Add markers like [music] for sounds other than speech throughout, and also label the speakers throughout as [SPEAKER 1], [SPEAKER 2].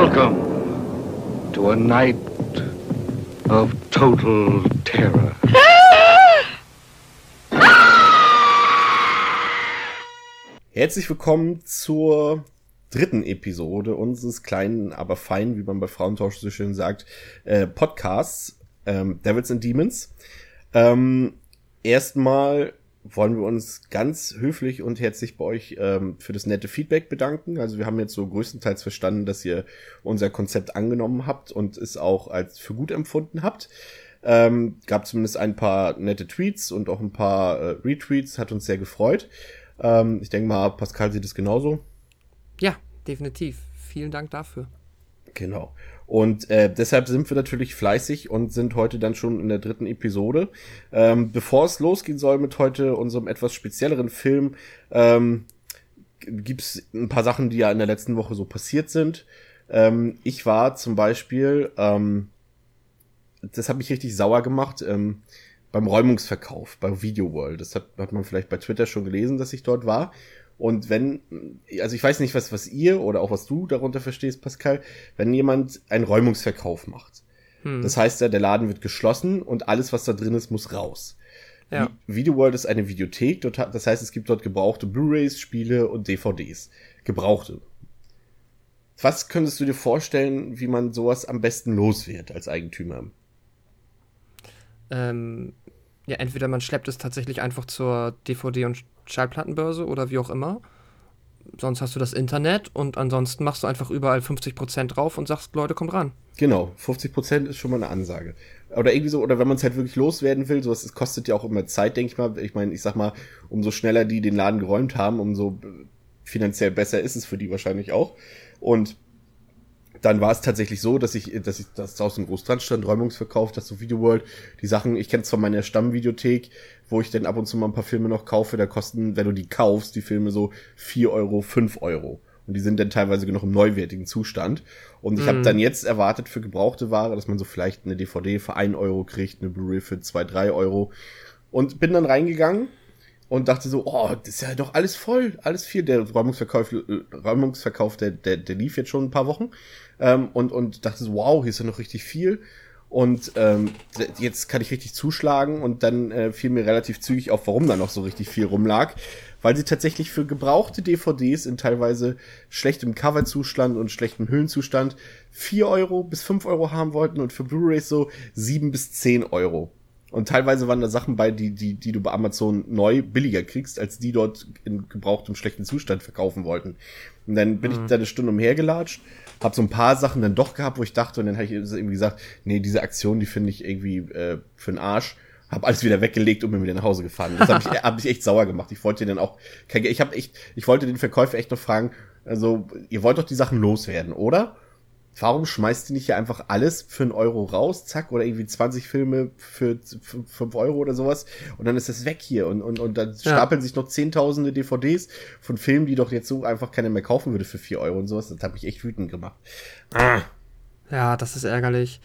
[SPEAKER 1] Welcome to a night of total terror.
[SPEAKER 2] Herzlich willkommen zur dritten Episode unseres kleinen, aber feinen, wie man bei Frauentausch so schön sagt, äh, Podcasts ähm, Devils and Demons. Ähm, erstmal wollen wir uns ganz höflich und herzlich bei euch ähm, für das nette Feedback bedanken. Also wir haben jetzt so größtenteils verstanden, dass ihr unser Konzept angenommen habt und es auch als für gut empfunden habt. Ähm, gab zumindest ein paar nette Tweets und auch ein paar äh, Retweets, hat uns sehr gefreut. Ähm, ich denke mal, Pascal sieht es genauso.
[SPEAKER 3] Ja, definitiv. Vielen Dank dafür.
[SPEAKER 2] Genau. Und äh, deshalb sind wir natürlich fleißig und sind heute dann schon in der dritten Episode. Ähm, bevor es losgehen soll mit heute unserem etwas spezielleren Film, ähm, gibt ein paar Sachen, die ja in der letzten Woche so passiert sind. Ähm, ich war zum Beispiel, ähm, das hat mich richtig sauer gemacht, ähm, beim Räumungsverkauf bei Video World. Das hat, hat man vielleicht bei Twitter schon gelesen, dass ich dort war. Und wenn, also ich weiß nicht, was, was ihr oder auch was du darunter verstehst, Pascal, wenn jemand einen Räumungsverkauf macht. Hm. Das heißt ja, der Laden wird geschlossen und alles, was da drin ist, muss raus. Ja. Video World ist eine Videothek, dort, das heißt, es gibt dort gebrauchte Blu-rays, Spiele und DVDs. Gebrauchte. Was könntest du dir vorstellen, wie man sowas am besten los wird als Eigentümer?
[SPEAKER 3] Ähm, ja, entweder man schleppt es tatsächlich einfach zur DVD- und Schallplattenbörse oder wie auch immer. Sonst hast du das Internet und ansonsten machst du einfach überall 50% drauf und sagst, Leute, kommt ran.
[SPEAKER 2] Genau, 50% ist schon mal eine Ansage. Oder irgendwie so, oder wenn man es halt wirklich loswerden will, so es kostet ja auch immer Zeit, denke ich mal. Ich meine, ich sag mal, umso schneller die den Laden geräumt haben, umso finanziell besser ist es für die wahrscheinlich auch. Und dann war es tatsächlich so, dass ich, dass ich das aus dem Groß stand, Räumungsverkauf, das so Video World, die Sachen, ich kenne zwar meine Stammvideothek, wo ich dann ab und zu mal ein paar Filme noch kaufe, da kosten, wenn du die kaufst, die Filme so vier Euro, fünf Euro. Und die sind dann teilweise noch im neuwertigen Zustand. Und ich mm. habe dann jetzt erwartet für gebrauchte Ware, dass man so vielleicht eine DVD für ein Euro kriegt, eine Blu-ray für zwei, drei Euro. Und bin dann reingegangen und dachte so, oh, das ist ja doch alles voll, alles viel. Der Räumungsverkauf, Räumungsverkauf, der, der, der lief jetzt schon ein paar Wochen. Ähm, und, und dachte so, wow, hier ist ja noch richtig viel. Und ähm, jetzt kann ich richtig zuschlagen und dann äh, fiel mir relativ zügig auf, warum da noch so richtig viel rumlag. Weil sie tatsächlich für gebrauchte DVDs in teilweise schlechtem Coverzustand und schlechtem Hüllenzustand vier Euro bis fünf Euro haben wollten und für Blu-rays so sieben bis zehn Euro. Und teilweise waren da Sachen bei, die, die, die du bei Amazon neu billiger kriegst, als die dort in gebrauchtem schlechten Zustand verkaufen wollten. Und dann bin mhm. ich da eine Stunde umhergelatscht, hab so ein paar Sachen dann doch gehabt, wo ich dachte, und dann habe ich irgendwie gesagt, nee, diese Aktion, die finde ich irgendwie äh, für den Arsch. Hab alles wieder weggelegt und bin wieder nach Hause gefahren. Das habe ich, [laughs] hab ich echt sauer gemacht. Ich wollte dann auch Ich habe echt, ich wollte den Verkäufer echt noch fragen, also ihr wollt doch die Sachen loswerden, oder? Warum schmeißt die nicht hier einfach alles für einen Euro raus, zack, oder irgendwie 20 Filme für 5 Euro oder sowas und dann ist das weg hier und, und, und dann stapeln ja. sich noch zehntausende DVDs von Filmen, die doch jetzt so einfach keiner mehr kaufen würde für 4 Euro und sowas. Das hat mich echt wütend gemacht.
[SPEAKER 3] Ah. Ja, das ist ärgerlich.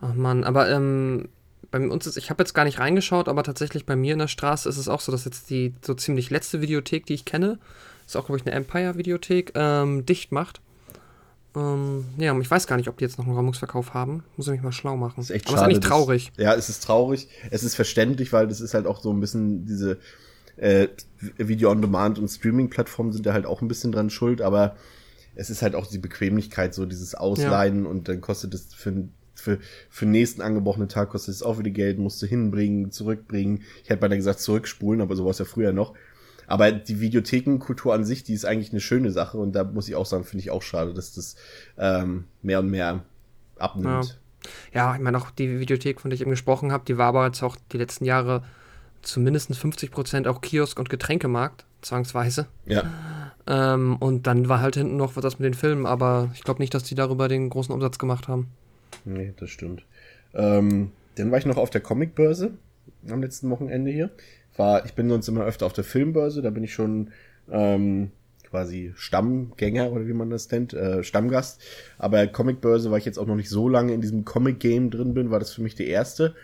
[SPEAKER 3] Ach man, aber ähm, bei uns ist, ich habe jetzt gar nicht reingeschaut, aber tatsächlich bei mir in der Straße ist es auch so, dass jetzt die so ziemlich letzte Videothek, die ich kenne, ist auch, glaube ich, eine Empire-Videothek, ähm, dicht macht. Ähm, ja, ich weiß gar nicht, ob die jetzt noch einen Räumungsverkauf haben. Muss ich mich mal schlau machen.
[SPEAKER 2] Ist echt Aber schade. ist eigentlich traurig. Das, ja, es ist traurig. Es ist verständlich, weil das ist halt auch so ein bisschen diese äh, Video-on-Demand und Streaming-Plattformen sind da halt auch ein bisschen dran schuld, aber es ist halt auch die Bequemlichkeit, so dieses Ausleihen ja. und dann kostet es für, für, für den nächsten angebrochenen Tag kostet es auch wieder Geld, musst du hinbringen, zurückbringen. Ich hätte beinahe gesagt zurückspulen, aber sowas ja früher noch. Aber die Videothekenkultur an sich, die ist eigentlich eine schöne Sache und da muss ich auch sagen, finde ich auch schade, dass das ähm, mehr und mehr abnimmt.
[SPEAKER 3] Ja. ja, ich meine auch die Videothek, von der ich eben gesprochen habe, die war aber jetzt auch die letzten Jahre zumindest 50 Prozent auch Kiosk- und Getränkemarkt, zwangsweise.
[SPEAKER 2] Ja.
[SPEAKER 3] Ähm, und dann war halt hinten noch was mit den Filmen, aber ich glaube nicht, dass die darüber den großen Umsatz gemacht haben.
[SPEAKER 2] Nee, das stimmt. Ähm, dann war ich noch auf der Comicbörse am letzten Wochenende hier war, ich bin sonst immer öfter auf der Filmbörse, da bin ich schon ähm, quasi Stammgänger oder wie man das nennt, äh, Stammgast. Aber Comicbörse, weil ich jetzt auch noch nicht so lange in diesem Comic-Game drin bin, war das für mich die erste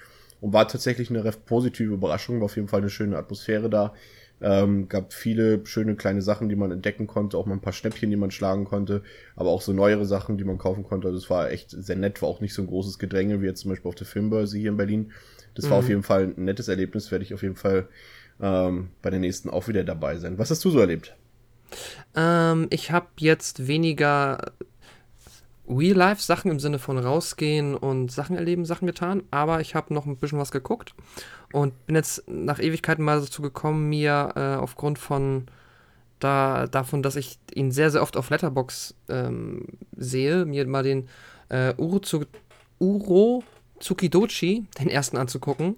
[SPEAKER 2] und war tatsächlich eine recht positive Überraschung, war auf jeden Fall eine schöne Atmosphäre da. Ähm, gab viele schöne kleine Sachen, die man entdecken konnte, auch mal ein paar Schnäppchen, die man schlagen konnte, aber auch so neuere Sachen, die man kaufen konnte. Also es war echt sehr nett, war auch nicht so ein großes Gedränge wie jetzt zum Beispiel auf der Filmbörse hier in Berlin. Das mhm. war auf jeden Fall ein nettes Erlebnis, werde ich auf jeden Fall ähm, bei der nächsten auch wieder dabei sein. Was hast du so erlebt?
[SPEAKER 3] Ähm, ich habe jetzt weniger Real-Life-Sachen im Sinne von rausgehen und Sachen erleben, Sachen getan, aber ich habe noch ein bisschen was geguckt und bin jetzt nach Ewigkeiten mal dazu gekommen, mir äh, aufgrund von da, davon, dass ich ihn sehr, sehr oft auf Letterbox ähm, sehe, mir mal den äh, Uro, Uro Tsukidochi, den ersten anzugucken.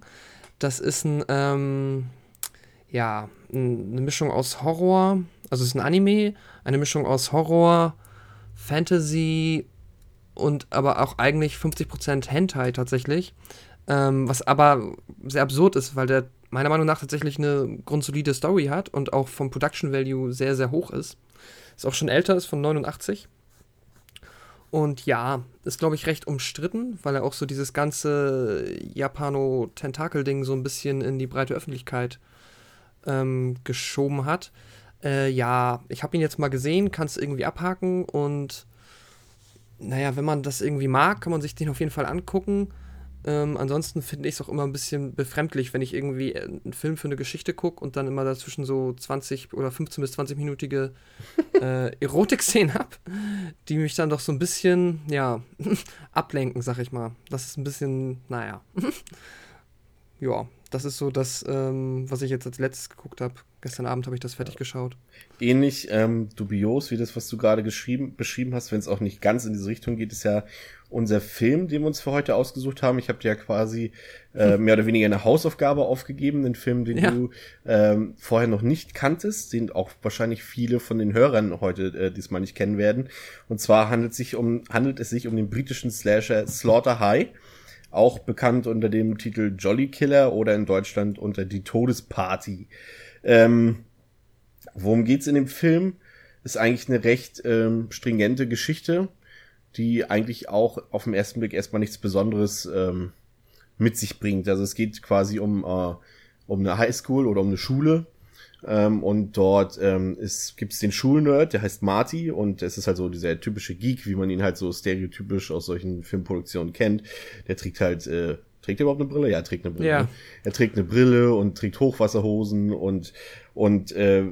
[SPEAKER 3] Das ist ein, ähm, ja, eine Mischung aus Horror, also es ist ein Anime, eine Mischung aus Horror, Fantasy und aber auch eigentlich 50% Hentai tatsächlich. Ähm, was aber sehr absurd ist, weil der meiner Meinung nach tatsächlich eine grundsolide Story hat und auch vom Production Value sehr, sehr hoch ist. Ist auch schon älter, ist von 89. Und ja, ist glaube ich recht umstritten, weil er auch so dieses ganze Japano-Tentakel-Ding so ein bisschen in die breite Öffentlichkeit ähm, geschoben hat. Äh, ja, ich habe ihn jetzt mal gesehen, kann es irgendwie abhaken und naja, wenn man das irgendwie mag, kann man sich den auf jeden Fall angucken. Ähm, ansonsten finde ich es auch immer ein bisschen befremdlich, wenn ich irgendwie äh, einen Film für eine Geschichte gucke und dann immer dazwischen so 20 oder 15 bis 20-minütige [laughs] äh, Erotik-Szenen habe, die mich dann doch so ein bisschen, ja, [laughs] ablenken, sag ich mal. Das ist ein bisschen, naja. [laughs] ja, das ist so das, ähm, was ich jetzt als letztes geguckt habe. Gestern Abend habe ich das fertig geschaut.
[SPEAKER 2] Ähnlich ähm, dubios wie das, was du gerade beschrieben hast, wenn es auch nicht ganz in diese Richtung geht, ist ja unser Film, den wir uns für heute ausgesucht haben. Ich habe dir ja quasi äh, [laughs] mehr oder weniger eine Hausaufgabe aufgegeben, den Film, den ja. du ähm, vorher noch nicht kanntest, den auch wahrscheinlich viele von den Hörern heute äh, diesmal nicht kennen werden. Und zwar handelt, sich um, handelt es sich um den britischen Slasher Slaughter High auch bekannt unter dem Titel Jolly Killer oder in Deutschland unter Die Todesparty. Ähm, worum geht's in dem Film? Ist eigentlich eine recht ähm, stringente Geschichte, die eigentlich auch auf den ersten Blick erstmal nichts Besonderes ähm, mit sich bringt. Also es geht quasi um, äh, um eine Highschool oder um eine Schule, ähm, und dort ähm, gibt es den Schulnerd, der heißt Marty und es ist halt so dieser typische Geek, wie man ihn halt so stereotypisch aus solchen Filmproduktionen kennt. Der trägt halt, äh, trägt er überhaupt eine Brille? Ja, er trägt eine Brille. Ja. Er trägt eine Brille und trägt Hochwasserhosen und, und äh,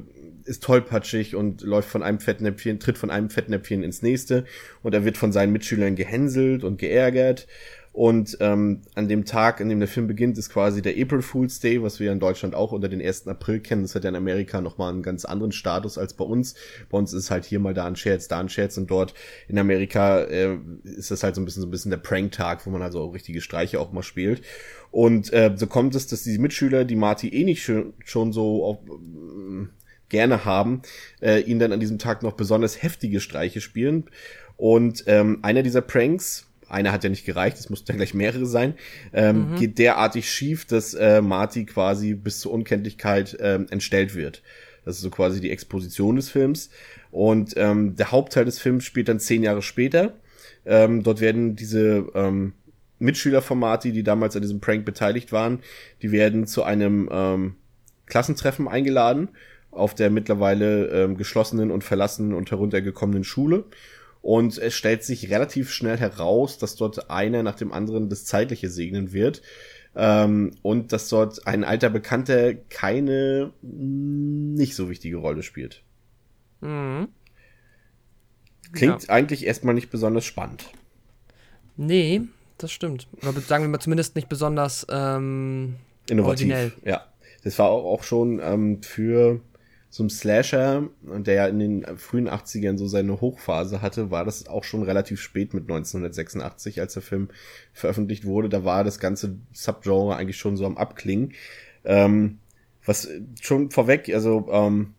[SPEAKER 2] ist tollpatschig und läuft von einem Fettnäpfchen, tritt von einem Fettnäpfchen ins nächste und er wird von seinen Mitschülern gehänselt und geärgert und ähm, an dem Tag, an dem der Film beginnt, ist quasi der April Fool's Day, was wir in Deutschland auch unter den 1. April kennen. Das hat ja in Amerika nochmal einen ganz anderen Status als bei uns. Bei uns ist halt hier mal da ein Scherz, da ein Scherz und dort in Amerika äh, ist das halt so ein bisschen so ein bisschen der Prank-Tag, wo man also auch richtige Streiche auch mal spielt. Und äh, so kommt es, dass die Mitschüler, die Marty eh nicht schon, schon so auf, äh, gerne haben, äh, ihn dann an diesem Tag noch besonders heftige Streiche spielen. Und ähm, einer dieser Pranks, einer hat ja nicht gereicht, es mussten ja gleich mehrere sein, ähm, mhm. geht derartig schief, dass äh, Marty quasi bis zur Unkenntlichkeit ähm, entstellt wird. Das ist so quasi die Exposition des Films. Und ähm, der Hauptteil des Films spielt dann zehn Jahre später. Ähm, dort werden diese ähm, Mitschüler von Marty, die damals an diesem Prank beteiligt waren, die werden zu einem ähm, Klassentreffen eingeladen auf der mittlerweile ähm, geschlossenen und verlassenen und heruntergekommenen Schule. Und es stellt sich relativ schnell heraus, dass dort einer nach dem anderen das Zeitliche segnen wird. Ähm, und dass dort ein alter Bekannter keine nicht so wichtige Rolle spielt. Mhm. Klingt ja. eigentlich erstmal nicht besonders spannend.
[SPEAKER 3] Nee, das stimmt. Oder sagen wir mal zumindest nicht besonders ähm,
[SPEAKER 2] innovativ. Originell. Ja, das war auch schon ähm, für so einem Slasher, der ja in den frühen 80ern so seine Hochphase hatte, war das auch schon relativ spät mit 1986, als der Film veröffentlicht wurde. Da war das ganze Subgenre eigentlich schon so am Abklingen. Ähm, was schon vorweg, also ähm,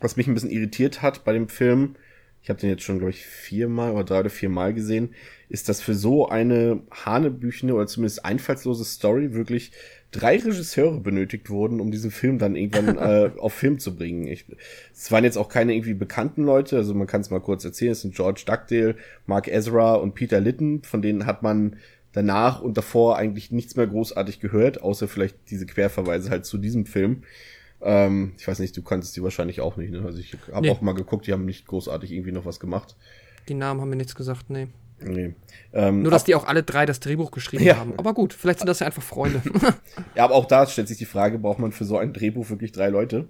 [SPEAKER 2] was mich ein bisschen irritiert hat bei dem Film, ich habe den jetzt schon, glaube ich, viermal oder drei oder viermal gesehen, ist, dass für so eine hanebüchene oder zumindest einfallslose Story wirklich drei Regisseure benötigt wurden, um diesen Film dann irgendwann [laughs] äh, auf Film zu bringen. Ich, es waren jetzt auch keine irgendwie bekannten Leute, also man kann es mal kurz erzählen. Es sind George Dugdale, Mark Ezra und Peter Litton, von denen hat man danach und davor eigentlich nichts mehr großartig gehört, außer vielleicht diese Querverweise halt zu diesem Film. Ähm, ich weiß nicht, du kanntest die wahrscheinlich auch nicht, ne? Also ich habe nee. auch mal geguckt, die haben nicht großartig irgendwie noch was gemacht.
[SPEAKER 3] Die Namen haben mir nichts gesagt, nee.
[SPEAKER 2] Nee.
[SPEAKER 3] Ähm, Nur, dass die auch alle drei das Drehbuch geschrieben [laughs] ja. haben. Aber gut, vielleicht sind das ja einfach Freunde. [laughs]
[SPEAKER 2] ja, aber auch da stellt sich die Frage, braucht man für so ein Drehbuch wirklich drei Leute?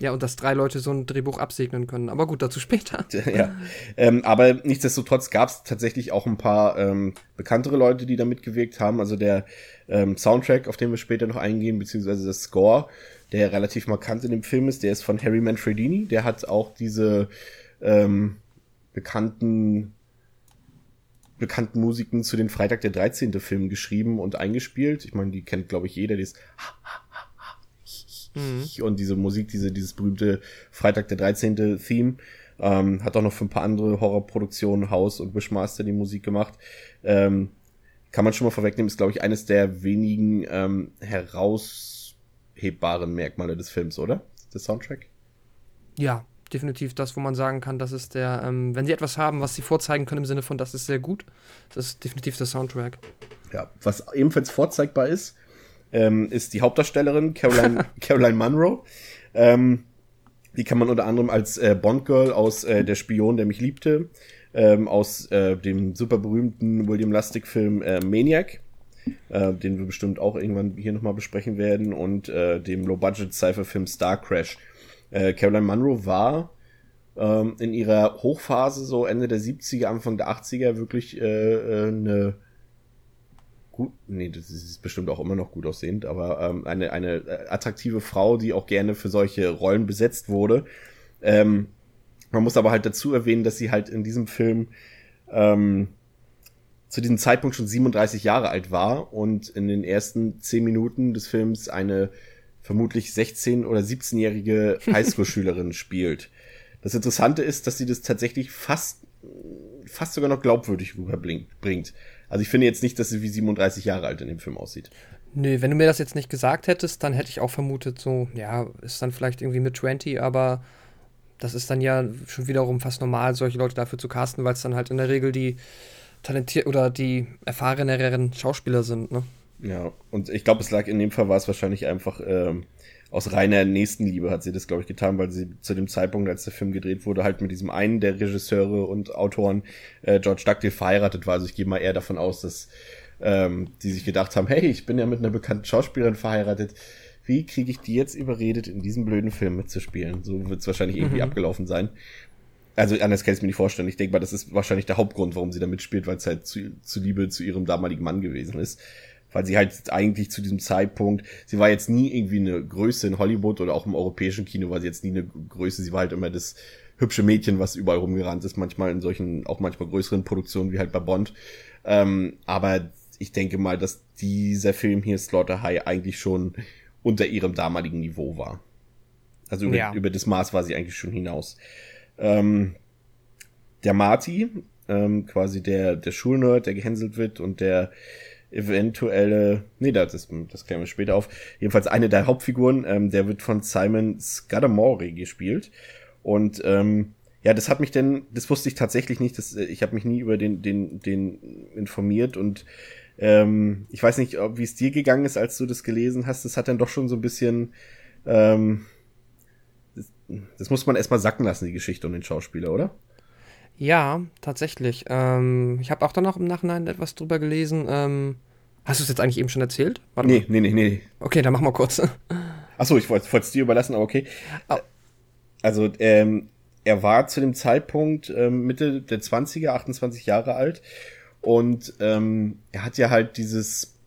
[SPEAKER 3] Ja, und dass drei Leute so ein Drehbuch absegnen können. Aber gut, dazu später. [laughs]
[SPEAKER 2] Ja, ähm, aber nichtsdestotrotz gab es tatsächlich auch ein paar ähm, bekanntere Leute, die da mitgewirkt haben. Also der ähm, Soundtrack, auf den wir später noch eingehen, beziehungsweise das Score, der relativ markant in dem Film ist, der ist von Harry Manfredini. Der hat auch diese ähm, bekannten bekannten Musiken zu den Freitag der 13. Filmen geschrieben und eingespielt. Ich meine, die kennt, glaube ich, jeder, dieses mhm. und diese Musik, diese, dieses berühmte Freitag der 13. Theme. Ähm, hat auch noch für ein paar andere Horrorproduktionen House und Wishmaster die Musik gemacht. Ähm, kann man schon mal vorwegnehmen, ist, glaube ich, eines der wenigen ähm, heraushebbaren Merkmale des Films, oder? Der Soundtrack?
[SPEAKER 3] Ja, definitiv das, wo man sagen kann, das ist der, ähm, wenn sie etwas haben, was sie vorzeigen können im Sinne von, das ist sehr gut, das ist definitiv der Soundtrack.
[SPEAKER 2] Ja, was ebenfalls vorzeigbar ist, ähm, ist die Hauptdarstellerin Caroline, [laughs] Caroline Munro. Ähm, die kann man unter anderem als äh, Bond-Girl aus äh, Der Spion, der mich liebte, ähm, aus äh, dem super berühmten William Lustig-Film äh, Maniac, äh, den wir bestimmt auch irgendwann hier nochmal besprechen werden, und äh, dem Low-Budget-Cypher-Film Star Crash. Äh, Caroline Munro war ähm, in ihrer Hochphase, so Ende der 70er, Anfang der 80er, wirklich äh, äh, eine gut, nee, das ist bestimmt auch immer noch gut aussehend, aber ähm, eine, eine äh, attraktive Frau, die auch gerne für solche Rollen besetzt wurde. Ähm, man muss aber halt dazu erwähnen, dass sie halt in diesem Film ähm, zu diesem Zeitpunkt schon 37 Jahre alt war und in den ersten 10 Minuten des Films eine vermutlich 16- oder 17-jährige [laughs] Highschool-Schülerin spielt. Das Interessante ist, dass sie das tatsächlich fast, fast sogar noch glaubwürdig rüberbringt. Also ich finde jetzt nicht, dass sie wie 37 Jahre alt in dem Film aussieht.
[SPEAKER 3] Nö, wenn du mir das jetzt nicht gesagt hättest, dann hätte ich auch vermutet, so, ja, ist dann vielleicht irgendwie mit 20, aber das ist dann ja schon wiederum fast normal, solche Leute dafür zu casten, weil es dann halt in der Regel die talentiert oder die erfahreneren Schauspieler sind, ne?
[SPEAKER 2] Ja, und ich glaube, es lag in dem Fall war es wahrscheinlich einfach ähm, aus reiner Nächstenliebe hat sie das, glaube ich, getan, weil sie zu dem Zeitpunkt, als der Film gedreht wurde, halt mit diesem einen der Regisseure und Autoren äh, George Duckdale verheiratet war. Also ich gehe mal eher davon aus, dass ähm, die sich gedacht haben, hey, ich bin ja mit einer bekannten Schauspielerin verheiratet. Wie kriege ich die jetzt überredet, in diesem blöden Film mitzuspielen? So wird es wahrscheinlich irgendwie mhm. abgelaufen sein. Also anders kann ich es mir nicht vorstellen. Ich denke mal, das ist wahrscheinlich der Hauptgrund, warum sie da mitspielt, weil es halt zu, zu Liebe zu ihrem damaligen Mann gewesen ist weil sie halt eigentlich zu diesem Zeitpunkt, sie war jetzt nie irgendwie eine Größe in Hollywood oder auch im europäischen Kino war sie jetzt nie eine Größe, sie war halt immer das hübsche Mädchen, was überall rumgerannt ist, manchmal in solchen, auch manchmal größeren Produktionen wie halt bei Bond. Ähm, aber ich denke mal, dass dieser Film hier, Slaughter High, eigentlich schon unter ihrem damaligen Niveau war. Also über, ja. über das Maß war sie eigentlich schon hinaus. Ähm, der Marty, ähm, quasi der, der Schulnerd, der gehänselt wird und der eventuelle, nee, das, das klären wir später auf. Jedenfalls eine der Hauptfiguren, ähm, der wird von Simon Scudamore gespielt. Und ähm, ja, das hat mich denn, das wusste ich tatsächlich nicht, das, äh, ich habe mich nie über den, den, den informiert und ähm, ich weiß nicht, wie es dir gegangen ist, als du das gelesen hast. Das hat dann doch schon so ein bisschen, ähm, das, das muss man erstmal sacken lassen, die Geschichte und den Schauspieler, oder?
[SPEAKER 3] Ja, tatsächlich. Ähm, ich habe auch dann noch im Nachhinein etwas drüber gelesen. Ähm, hast du es jetzt eigentlich eben schon erzählt?
[SPEAKER 2] Warte nee, mal. nee, nee, nee.
[SPEAKER 3] Okay, dann mach mal kurz.
[SPEAKER 2] Achso, ich wollte es dir überlassen, aber okay. Oh. Also, ähm, er war zu dem Zeitpunkt ähm, Mitte der 20er, 28 Jahre alt. Und ähm, er hat ja halt dieses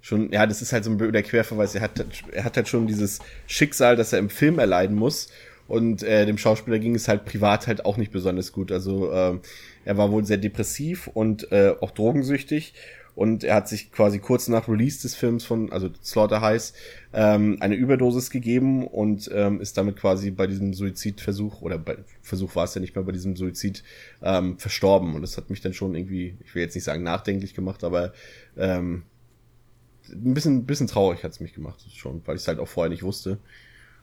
[SPEAKER 2] schon, ja, das ist halt so ein blöder Querverweis. Er hat, er hat halt schon dieses Schicksal, das er im Film erleiden muss. Und äh, dem Schauspieler ging es halt privat halt auch nicht besonders gut. Also äh, er war wohl sehr depressiv und äh, auch drogensüchtig. Und er hat sich quasi kurz nach Release des Films von, also Slaughter Heights, ähm, eine Überdosis gegeben und ähm, ist damit quasi bei diesem Suizidversuch, oder bei Versuch war es ja nicht mehr, bei diesem Suizid ähm, verstorben. Und das hat mich dann schon irgendwie, ich will jetzt nicht sagen nachdenklich gemacht, aber ähm, ein bisschen, bisschen traurig hat's mich gemacht, schon, weil ich es halt auch vorher nicht wusste.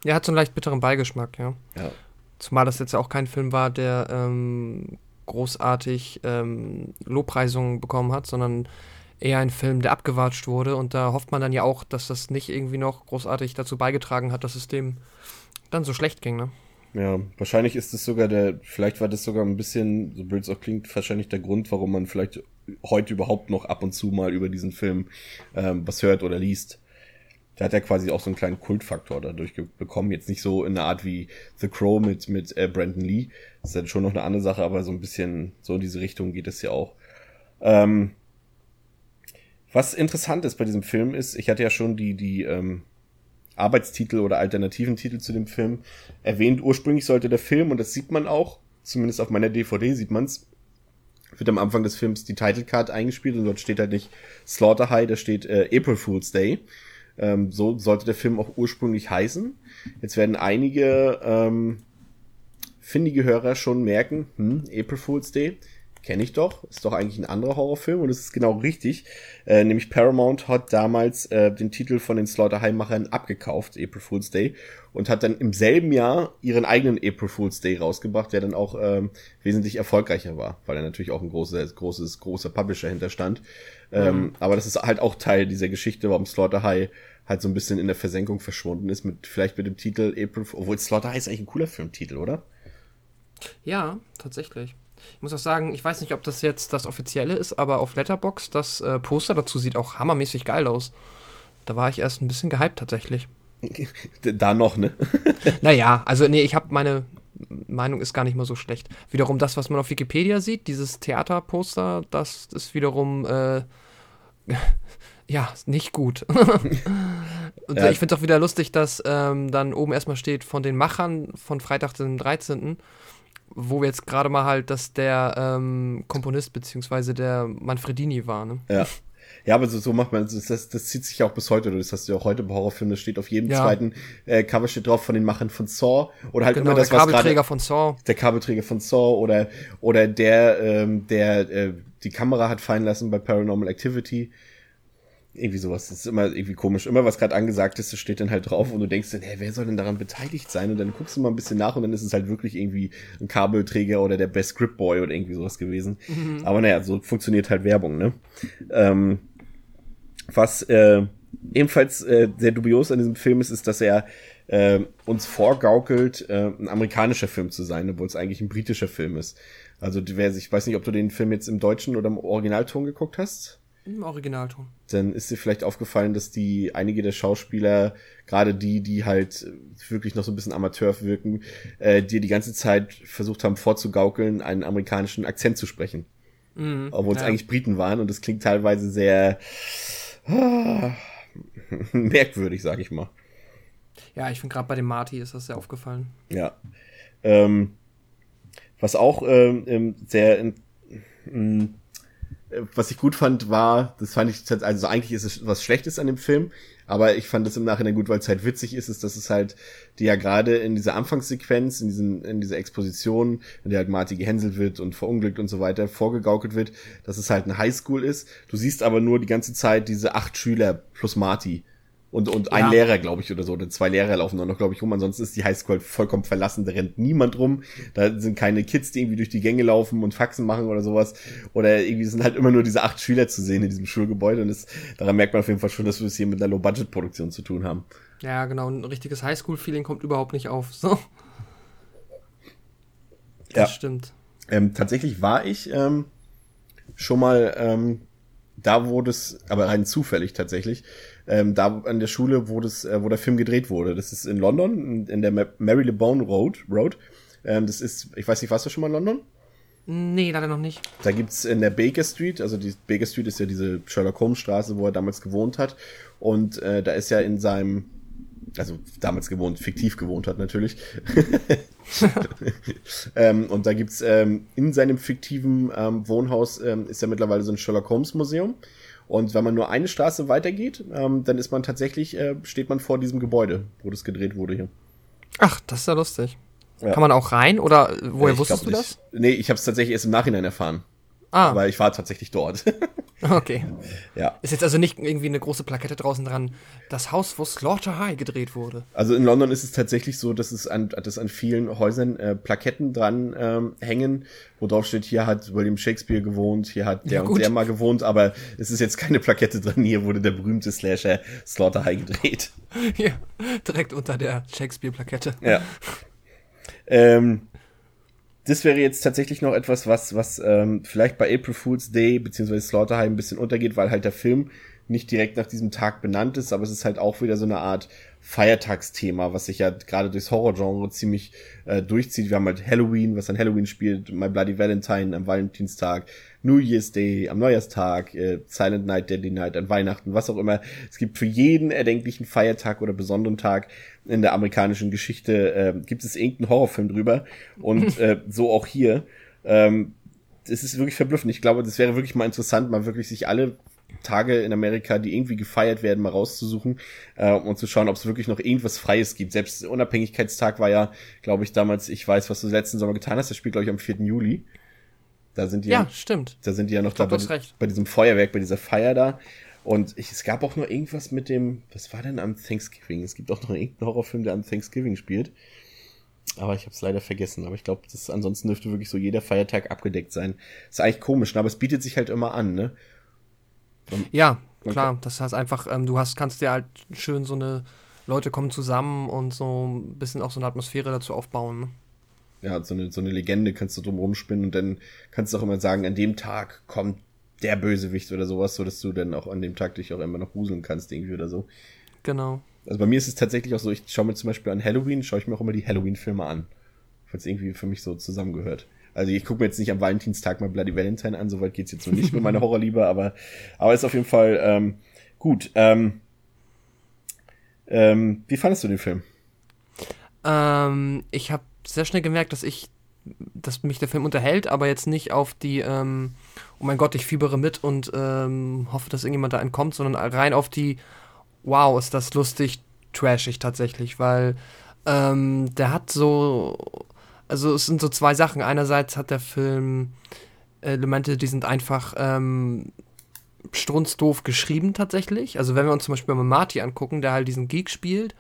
[SPEAKER 3] Ja, hat so einen leicht bitteren Beigeschmack, ja.
[SPEAKER 2] ja.
[SPEAKER 3] Zumal das jetzt ja auch kein Film war, der ähm, großartig ähm, Lobpreisungen bekommen hat, sondern eher ein Film, der abgewatscht wurde. Und da hofft man dann ja auch, dass das nicht irgendwie noch großartig dazu beigetragen hat, dass es dem dann so schlecht ging, ne?
[SPEAKER 2] Ja, wahrscheinlich ist es sogar der, vielleicht war das sogar ein bisschen, so blöd es auch klingt, wahrscheinlich der Grund, warum man vielleicht heute überhaupt noch ab und zu mal über diesen Film ähm, was hört oder liest. Der hat ja quasi auch so einen kleinen Kultfaktor dadurch bekommen. Jetzt nicht so in der Art wie The Crow mit, mit äh, Brandon Lee. Das ist dann schon noch eine andere Sache, aber so ein bisschen so in diese Richtung geht es ja auch. Ähm, was interessant ist bei diesem Film ist, ich hatte ja schon die, die ähm, Arbeitstitel oder alternativen Titel zu dem Film erwähnt. Ursprünglich sollte der Film, und das sieht man auch, zumindest auf meiner DVD sieht man's, wird am Anfang des Films die Title Card eingespielt und dort steht halt nicht Slaughter High, da steht äh, April Fool's Day. Ähm, so sollte der Film auch ursprünglich heißen. Jetzt werden einige ähm, findige Hörer schon merken, hm, April Fool's Day kenne ich doch, ist doch eigentlich ein anderer Horrorfilm und es ist genau richtig. Äh, nämlich Paramount hat damals äh, den Titel von den Slaughter-High-Machern abgekauft, April Fool's Day, und hat dann im selben Jahr ihren eigenen April Fool's Day rausgebracht, der dann auch ähm, wesentlich erfolgreicher war, weil er natürlich auch ein großes, großes, großer Publisher hinterstand. Ähm, mhm. Aber das ist halt auch Teil dieser Geschichte, warum Slaughter High halt so ein bisschen in der Versenkung verschwunden ist, mit vielleicht mit dem Titel April, obwohl Slaughter High ist eigentlich ein cooler Filmtitel, oder?
[SPEAKER 3] Ja, tatsächlich. Ich muss auch sagen, ich weiß nicht, ob das jetzt das offizielle ist, aber auf Letterbox das äh, Poster dazu sieht auch hammermäßig geil aus. Da war ich erst ein bisschen gehypt tatsächlich. [laughs]
[SPEAKER 2] da noch, ne? [laughs]
[SPEAKER 3] naja, also nee, ich habe meine Meinung ist gar nicht mal so schlecht. Wiederum das, was man auf Wikipedia sieht, dieses Theaterposter, das ist wiederum äh, [laughs] ja nicht gut. Und ja. ich finde es auch wieder lustig, dass ähm, dann oben erstmal steht von den Machern von Freitag den 13 wo wir jetzt gerade mal halt, dass der ähm, Komponist beziehungsweise der Manfredini war, ne?
[SPEAKER 2] Ja. Ja, aber so, so macht man, das, das, das zieht sich auch bis heute, das hast du ja auch heute im Horrorfilm, das steht auf jedem ja. zweiten äh, Cover steht drauf von den Machern von Saw oder halt genau, immer das,
[SPEAKER 3] der Kabelträger was grade, von Saw.
[SPEAKER 2] Der Kabelträger von Saw oder oder der, ähm, der äh, die Kamera hat fallen lassen bei Paranormal Activity irgendwie sowas. Das ist immer irgendwie komisch. Immer was gerade angesagt ist, das steht dann halt drauf und du denkst dann, hä, wer soll denn daran beteiligt sein? Und dann guckst du mal ein bisschen nach und dann ist es halt wirklich irgendwie ein Kabelträger oder der Best Script Boy oder irgendwie sowas gewesen. Mhm. Aber naja, so funktioniert halt Werbung, ne? Ähm, was äh, ebenfalls äh, sehr dubios an diesem Film ist, ist, dass er äh, uns vorgaukelt, äh, ein amerikanischer Film zu sein, obwohl es eigentlich ein britischer Film ist. Also wer ich weiß nicht, ob du den Film jetzt im Deutschen oder im Originalton geguckt hast.
[SPEAKER 3] Im Originalton.
[SPEAKER 2] Dann ist dir vielleicht aufgefallen, dass die einige der Schauspieler, gerade die, die halt wirklich noch so ein bisschen Amateur wirken, äh, dir die ganze Zeit versucht haben vorzugaukeln, einen amerikanischen Akzent zu sprechen. Mhm, Obwohl es ja. eigentlich Briten waren und das klingt teilweise sehr ah, [laughs] merkwürdig, sag ich mal.
[SPEAKER 3] Ja, ich finde gerade bei dem Marty ist das sehr aufgefallen.
[SPEAKER 2] Ja. Ähm, was auch ähm, ähm sehr in, was ich gut fand, war, das fand ich, also eigentlich ist es was Schlechtes an dem Film, aber ich fand es im Nachhinein gut, weil es halt witzig ist, ist, dass es halt, die ja gerade in dieser Anfangssequenz, in diesen, in dieser Exposition, in der halt Marty gehänselt wird und verunglückt und so weiter, vorgegaukelt wird, dass es halt eine Highschool ist. Du siehst aber nur die ganze Zeit diese acht Schüler plus Marty und, und ein ja. Lehrer, glaube ich, oder so, oder zwei Lehrer laufen da noch, glaube ich, rum. Ansonsten ist die Highschool vollkommen verlassen, da rennt niemand rum. Da sind keine Kids, die irgendwie durch die Gänge laufen und Faxen machen oder sowas. Oder irgendwie sind halt immer nur diese acht Schüler zu sehen in diesem Schulgebäude. Und das, daran merkt man auf jeden Fall schon, dass wir es hier mit einer Low-Budget-Produktion zu tun haben.
[SPEAKER 3] Ja, genau. Ein richtiges Highschool-Feeling kommt überhaupt nicht auf. So. Das ja. stimmt.
[SPEAKER 2] Ähm, tatsächlich war ich ähm, schon mal ähm, da, wo das, aber rein zufällig tatsächlich, ähm, da an der Schule, wo das, äh, wo der Film gedreht wurde. Das ist in London, in der Mary Le Bone Road. Road. Ähm, das ist, ich weiß nicht, warst du schon mal in London?
[SPEAKER 3] Nee, leider noch nicht.
[SPEAKER 2] Da gibt's in der Baker Street, also die Baker Street ist ja diese Sherlock Holmes Straße, wo er damals gewohnt hat. Und äh, da ist ja in seinem, also damals gewohnt, fiktiv gewohnt hat natürlich. [laughs] ähm, und da gibt's ähm, in seinem fiktiven ähm, Wohnhaus ähm, ist ja mittlerweile so ein Sherlock Holmes Museum. Und wenn man nur eine Straße weitergeht, ähm, dann ist man tatsächlich, äh, steht man vor diesem Gebäude, wo das gedreht wurde hier.
[SPEAKER 3] Ach, das ist ja lustig. Ja. Kann man auch rein oder woher ich wusstest du das?
[SPEAKER 2] Nee, ich habe es tatsächlich erst im Nachhinein erfahren. Ah. Aber ich war tatsächlich dort. [laughs] [laughs]
[SPEAKER 3] Okay.
[SPEAKER 2] Ja.
[SPEAKER 3] Ist jetzt also nicht irgendwie eine große Plakette draußen dran, das Haus, wo Slaughter High gedreht wurde.
[SPEAKER 2] Also in London ist es tatsächlich so, dass es an, dass an vielen Häusern äh, Plaketten dran ähm, hängen, wo drauf steht, hier hat William Shakespeare gewohnt, hier hat der
[SPEAKER 3] Ja,
[SPEAKER 2] und der mal gewohnt, aber es ist jetzt keine Plakette dran, hier wurde der berühmte Slasher Slaughter High gedreht. [laughs]
[SPEAKER 3] Hier, direkt unter der Shakespeare-Plakette.
[SPEAKER 2] Ja. ähm, das wäre jetzt tatsächlich noch etwas, was, was ähm, vielleicht bei April Fool's Day beziehungsweise Slaughterheim ein bisschen untergeht, weil halt der Film nicht direkt nach diesem Tag benannt ist, aber es ist halt auch wieder so eine Art Feiertagsthema, was sich ja gerade durchs Horrorgenre ziemlich äh, durchzieht. Wir haben halt Halloween, was an Halloween spielt, My Bloody Valentine am Valentinstag, New Year's Day am Neujahrstag, äh, Silent Night, Deadly Night an Weihnachten, was auch immer. Es gibt für jeden erdenklichen Feiertag oder besonderen Tag in der amerikanischen Geschichte äh, gibt es irgendeinen Horrorfilm drüber und [laughs] äh, so auch hier. Ähm, es ist wirklich verblüffend. Ich glaube, das wäre wirklich mal interessant, mal wirklich sich alle Tage in Amerika, die irgendwie gefeiert werden, mal rauszusuchen äh, und zu schauen, ob es wirklich noch irgendwas Freies gibt. Selbst Unabhängigkeitstag war ja, glaube ich, damals, ich weiß, was du letzten Sommer getan hast, das spielt, glaube ich, am 4. Juli. Da sind die
[SPEAKER 3] Ja, stimmt.
[SPEAKER 2] da sind die ja noch
[SPEAKER 3] glaub,
[SPEAKER 2] da bei, bei diesem Feuerwerk, bei dieser Feier da. Und ich, es gab auch noch irgendwas mit dem, was war denn am Thanksgiving? Es gibt auch noch irgendeinen Horrorfilm, der am Thanksgiving spielt. Aber ich habe es leider vergessen. Aber ich glaube, das ansonsten dürfte wirklich so jeder Feiertag abgedeckt sein. Ist eigentlich komisch, ne? aber es bietet sich halt immer an, ne?
[SPEAKER 3] Ja,
[SPEAKER 2] Okay.
[SPEAKER 3] klar. Das heißt einfach, ähm, du hast, kannst dir halt schön so eine Leute kommen zusammen und so ein bisschen auch so eine Atmosphäre dazu aufbauen. Ne?
[SPEAKER 2] Ja, so eine, so eine Legende kannst du drum rumspinnen und dann kannst du auch immer sagen, an dem Tag kommt der Bösewicht oder sowas, so dass du dann auch an dem Tag dich auch immer noch gruseln kannst irgendwie oder so.
[SPEAKER 3] Genau.
[SPEAKER 2] Also bei mir ist es tatsächlich auch so, ich schaue mir zum Beispiel an Halloween, schaue ich mir auch immer die Halloween-Filme an. Es irgendwie für mich so zusammengehört. Also ich gucke mir jetzt nicht am Valentinstag mal Bloody Valentine an, soweit geht's jetzt noch nicht mit meiner [laughs] Horrorliebe, aber, aber ist auf jeden Fall ähm, gut. Ähm, ähm, wie fandest du den Film?
[SPEAKER 3] Ähm, ich habe sehr schnell gemerkt, dass ich, dass mich der Film unterhält, aber jetzt nicht auf die, ähm, oh mein Gott, ich fiebere mit und ähm, hoffe, dass irgendjemand da entkommt, sondern rein auf die, wow, ist das lustig, trashig tatsächlich, weil ähm, der hat so, also es sind so zwei Sachen. Einerseits hat der Film Elemente, die sind einfach ähm, strunzdoof geschrieben tatsächlich. Also wenn wir uns zum Beispiel mal Marty angucken, der halt diesen Geek spielt,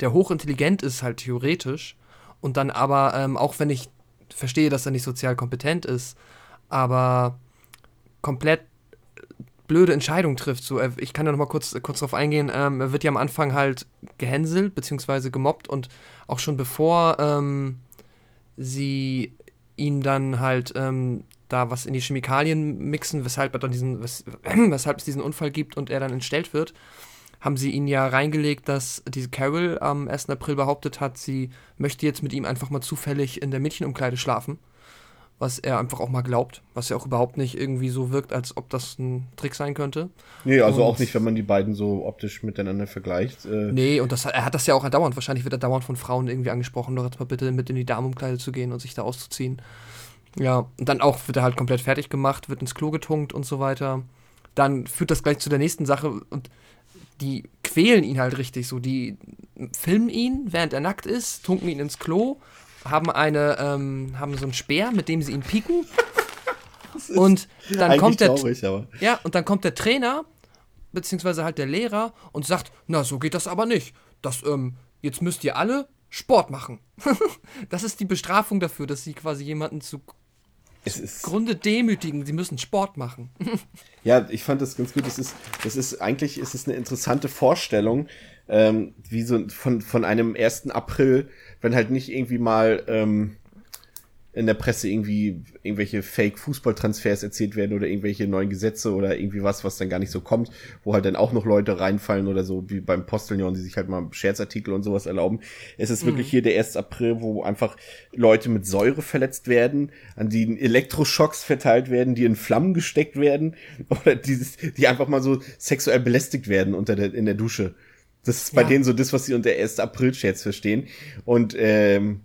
[SPEAKER 3] der hochintelligent ist halt theoretisch und dann aber, ähm, auch wenn ich verstehe, dass er nicht sozial kompetent ist, aber komplett blöde Entscheidungen trifft. So, er- ich kann da noch mal kurz, kurz drauf eingehen. Ähm, er wird ja am Anfang halt gehänselt beziehungsweise gemobbt und auch schon bevor ähm, sie ihn dann halt ähm, da was in die Chemikalien mixen, weshalb er dann diesen, wes [clears throat] weshalb es diesen Unfall gibt und er dann entstellt wird, haben sie ihn ja reingelegt, dass diese Carol am 1. April behauptet hat, sie möchte jetzt mit ihm einfach mal zufällig in der Mädchenumkleide schlafen. Was er einfach auch mal glaubt, was ja auch überhaupt nicht irgendwie so wirkt, als ob das ein Trick sein könnte.
[SPEAKER 2] Nee, also
[SPEAKER 3] Und-
[SPEAKER 2] auch nicht, wenn man die beiden so optisch miteinander vergleicht. Äh,
[SPEAKER 3] Nee, und das, er hat das ja auch dauernd. Wahrscheinlich wird er dauernd von Frauen irgendwie angesprochen, doch jetzt mal bitte mit in die Damenumkleide zu gehen und sich da auszuziehen. Ja, und dann auch wird er halt komplett fertig gemacht, wird ins Klo getunkt und so weiter. Dann führt das gleich zu der nächsten Sache und die quälen ihn halt richtig so. Die filmen ihn, während er nackt ist, tunken ihn ins Klo, haben eine, ähm, haben so einen Speer, mit dem sie ihn pieken. [laughs] Und dann kommt der,
[SPEAKER 2] traurig,
[SPEAKER 3] ja, und dann kommt der Trainer, beziehungsweise halt der Lehrer und sagt, na, so geht das aber nicht. Das, ähm, jetzt müsst ihr alle Sport machen. [laughs] das ist die Bestrafung dafür, dass sie quasi jemanden zugrunde
[SPEAKER 2] Es ist,
[SPEAKER 3] demütigen. Sie müssen Sport machen. [laughs]
[SPEAKER 2] Ja, ich fand das ganz gut. Das ist, das ist eigentlich ist es eine interessante Vorstellung, ähm, wie so von von einem 1. April, wenn halt nicht irgendwie mal ähm, in der Presse irgendwie irgendwelche Fake-Fußballtransfers erzählt werden oder irgendwelche neuen Gesetze oder irgendwie was, was dann gar nicht so kommt, wo halt dann auch noch Leute reinfallen oder so, wie beim Postillon, die sich halt mal Scherzartikel und sowas erlauben. Es ist wirklich hier der 1. April, wo einfach Leute mit Säure verletzt werden, an die Elektroschocks verteilt werden, die in Flammen gesteckt werden [laughs] oder dieses, die einfach mal so sexuell belästigt werden unter der, in der Dusche. Das ist bei
[SPEAKER 3] Ja.
[SPEAKER 2] denen so das, was sie unter 1. April-Scherz verstehen. Und ähm,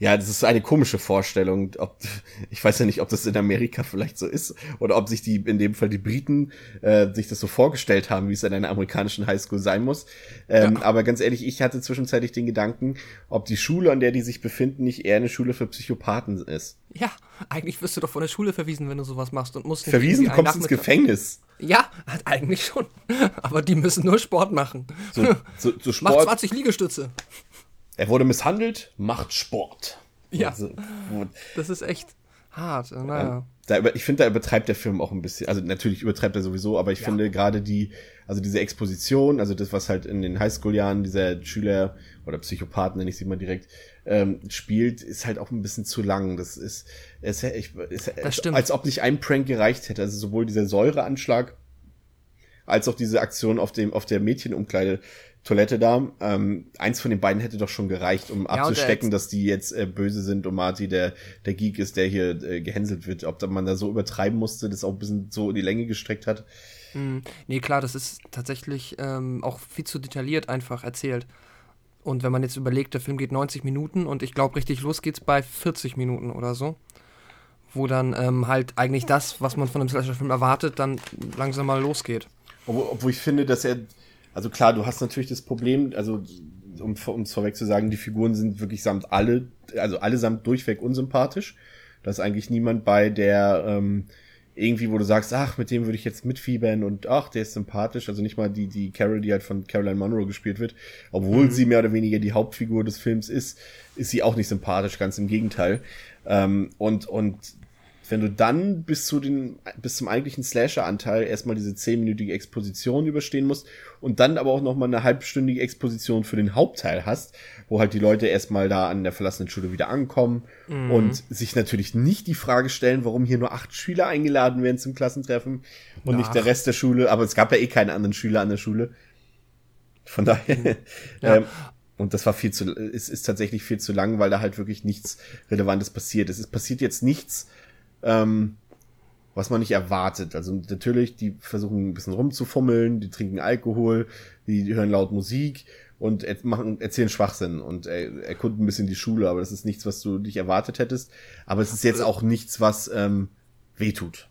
[SPEAKER 2] Ja, das ist eine komische Vorstellung. Ob, [laughs] ich weiß ja nicht, ob das in Amerika vielleicht so ist oder ob sich die, in dem Fall die Briten, äh, sich das so vorgestellt haben, wie es in einer amerikanischen Highschool sein muss. Ähm, ja. Aber ganz ehrlich, ich hatte zwischenzeitlich den Gedanken, ob die Schule, an der die sich befinden, nicht eher eine Schule für Psychopathen ist.
[SPEAKER 3] Ja, eigentlich wirst du doch von der Schule verwiesen, wenn du sowas machst und musst
[SPEAKER 2] Verwiesen, du kommst ins Gefängnis.
[SPEAKER 3] Ja, eigentlich schon. [laughs] Aber die müssen nur Sport machen. So, so, so Sport. Mach 20 Liegestütze.
[SPEAKER 2] Er wurde misshandelt, macht Sport.
[SPEAKER 3] Ja. Also, das ist echt hart. Naja.
[SPEAKER 2] Da ich finde, da übertreibt der Film auch ein bisschen. Also natürlich übertreibt er sowieso, aber ich ja. finde gerade die, also diese Exposition, also das, was halt in den Highschool-Jahren dieser Schüler oder Psychopathen, nenne ich sie mal direkt, ähm, spielt, ist halt auch ein bisschen zu lang. Das ist, ist, ich, ist das stimmt. als ob nicht ein Prank gereicht hätte. Also sowohl dieser Säureanschlag als auch diese Aktion auf dem auf der Mädchenumkleide Toilette da. Ähm, eins von den beiden hätte doch schon gereicht, um ja, abzustecken, dass die jetzt äh, böse sind und Marty der, der Geek ist, der hier äh, gehänselt wird. Ob man da so übertreiben musste, das auch ein bisschen so in die Länge gestreckt hat.
[SPEAKER 3] Mm, nee, klar, das ist tatsächlich ähm, auch viel zu detailliert einfach erzählt. Und wenn man jetzt überlegt, der Film geht 90 Minuten und ich glaube, richtig los geht's bei 40 Minuten oder so. Wo dann ähm, halt eigentlich das, was man von einem Slasher-Film erwartet, dann langsam mal losgeht.
[SPEAKER 2] Obwohl, obwohl ich finde, dass er also klar, du hast natürlich das Problem, also um es vorweg zu sagen, die Figuren sind wirklich samt alle, also allesamt durchweg unsympathisch. Da ist eigentlich niemand bei, der ähm, irgendwie, wo du sagst, ach, mit dem würde ich jetzt mitfiebern und ach, der ist sympathisch. Also nicht mal die, die Carol, die halt von Caroline Monroe gespielt wird, obwohl mhm. sie mehr oder weniger die Hauptfigur des Films ist, ist sie auch nicht sympathisch, ganz im Gegenteil. Ähm, und, und wenn du dann bis zu den, bis zum eigentlichen Slasher-Anteil erstmal diese zehnminütige Exposition überstehen musst und dann aber auch nochmal eine halbstündige Exposition für den Hauptteil hast, wo halt die Leute erstmal da an der verlassenen Schule wieder ankommen mhm. und sich natürlich nicht die Frage stellen, warum hier nur acht Schüler eingeladen werden zum Klassentreffen und Ach. nicht der Rest der Schule, aber es gab ja eh keine anderen Schüler an der Schule. Von daher, mhm. [laughs] ja. ähm, und das war viel zu, es ist tatsächlich viel zu lang, weil da halt wirklich nichts Relevantes passiert. Es ist passiert jetzt nichts, ähm, was man nicht erwartet. Also natürlich, die versuchen ein bisschen rumzufummeln, die trinken Alkohol, die, hören laut Musik und machen, erzählen Schwachsinn und er, erkunden ein bisschen die Schule, aber das ist nichts, was du nicht erwartet hättest. Aber es ist jetzt auch nichts, was ähm, wehtut.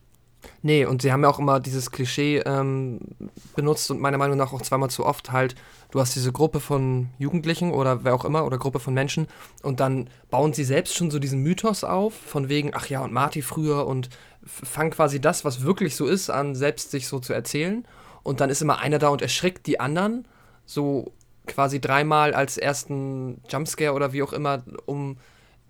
[SPEAKER 3] Nee, und sie haben ja auch immer dieses Klischee ähm, benutzt und meiner Meinung nach auch zweimal zu oft halt, du hast diese Gruppe von Jugendlichen oder wer auch immer oder Gruppe von Menschen und dann bauen sie selbst schon so diesen Mythos auf, von wegen, ach ja, und Marty früher und fangen quasi das, was wirklich so ist, an, selbst sich so zu erzählen. Und dann ist immer einer da und erschrickt die anderen, so quasi dreimal als ersten Jumpscare oder wie auch immer, um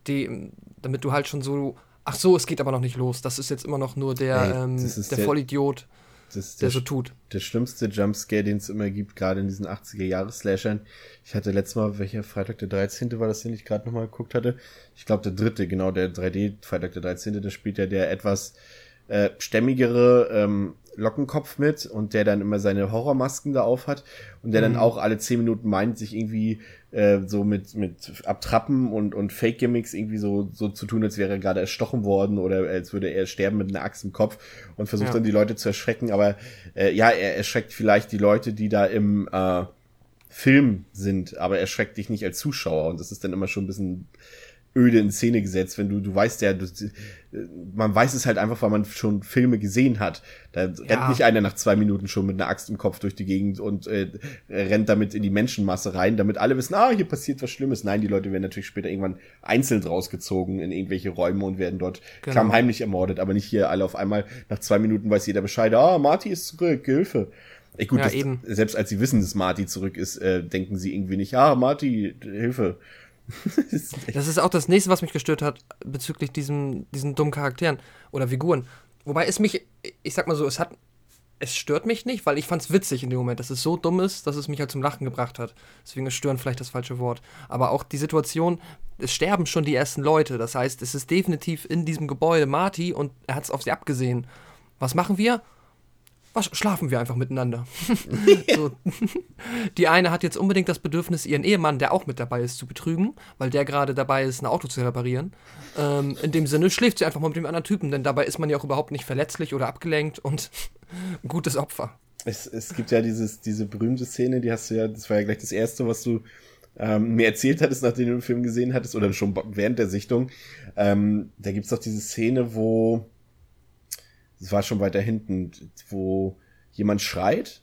[SPEAKER 3] die, damit du halt schon so Ach so, es geht aber noch nicht los. Das ist jetzt immer noch nur der, Ey, ähm, der, der, Vollidiot, der, der, so tut.
[SPEAKER 2] Der schlimmste Jumpscare, den es immer gibt, gerade in diesen 80er-Jahres-Slashern. Ich hatte letztes Mal, welcher Freitag der 13. war das, den ich gerade nochmal geguckt hatte? Ich glaube, der dritte, genau, der 3D-Freitag der 13. Da spielt ja der etwas äh, stämmigere ähm, Lockenkopf mit und der dann immer seine Horrormasken da auf hat und der mhm. dann auch alle zehn Minuten meint, sich irgendwie äh, so mit, mit Abtrappen und, und Fake-Gimmicks irgendwie so, so zu tun, als wäre er gerade erstochen worden oder als würde er sterben mit einer Axt im Kopf und versucht ja. dann die Leute zu erschrecken. Aber äh, ja, er erschreckt vielleicht die Leute, die da im äh, Film sind, aber er schreckt dich nicht als Zuschauer und das ist dann immer schon ein bisschen öde in Szene gesetzt, wenn du, du weißt ja, du, man weiß es halt einfach, weil man schon Filme gesehen hat. Da ja. rennt nicht einer nach zwei Minuten schon mit einer Axt im Kopf durch die Gegend und äh, rennt damit in die Menschenmasse rein, damit alle wissen, ah, hier passiert was Schlimmes. Nein, die Leute werden natürlich später irgendwann einzeln rausgezogen in irgendwelche Räume und werden dort genau. klammheimlich ermordet, aber nicht hier alle auf einmal. Nach zwei Minuten weiß jeder Bescheid, ah, Marty ist zurück, Hilfe. Ey, gut, ja, das, selbst als sie wissen, dass Marty zurück ist, äh, denken sie irgendwie nicht, ah, Marty, Hilfe. [laughs]
[SPEAKER 3] das ist auch das nächste, was mich gestört hat bezüglich diesem, diesen dummen Charakteren oder Figuren. Wobei es mich, ich sag mal so, es hat, es stört mich nicht, weil ich fand es witzig in dem Moment, dass es so dumm ist, dass es mich halt zum Lachen gebracht hat. Deswegen ist stören vielleicht das falsche Wort. Aber auch die Situation, es sterben schon die ersten Leute. Das heißt, es ist definitiv in diesem Gebäude Marty und er hat es auf sie abgesehen. Was machen wir? Was, schlafen wir einfach miteinander. [laughs] so. Die eine hat jetzt unbedingt das Bedürfnis, ihren Ehemann, der auch mit dabei ist, zu betrügen, weil der gerade dabei ist, ein Auto zu reparieren. Ähm, in dem Sinne schläft sie einfach mal mit dem anderen Typen, denn dabei ist man ja auch überhaupt nicht verletzlich oder abgelenkt und [laughs] ein gutes Opfer.
[SPEAKER 2] Es, es gibt ja dieses, diese berühmte Szene, die hast du ja, das war ja gleich das erste, was du ähm, mir erzählt hattest, nachdem du den Film gesehen hattest, oder schon während der Sichtung. Ähm, da gibt's doch diese Szene, wo, das war schon weiter hinten, wo jemand schreit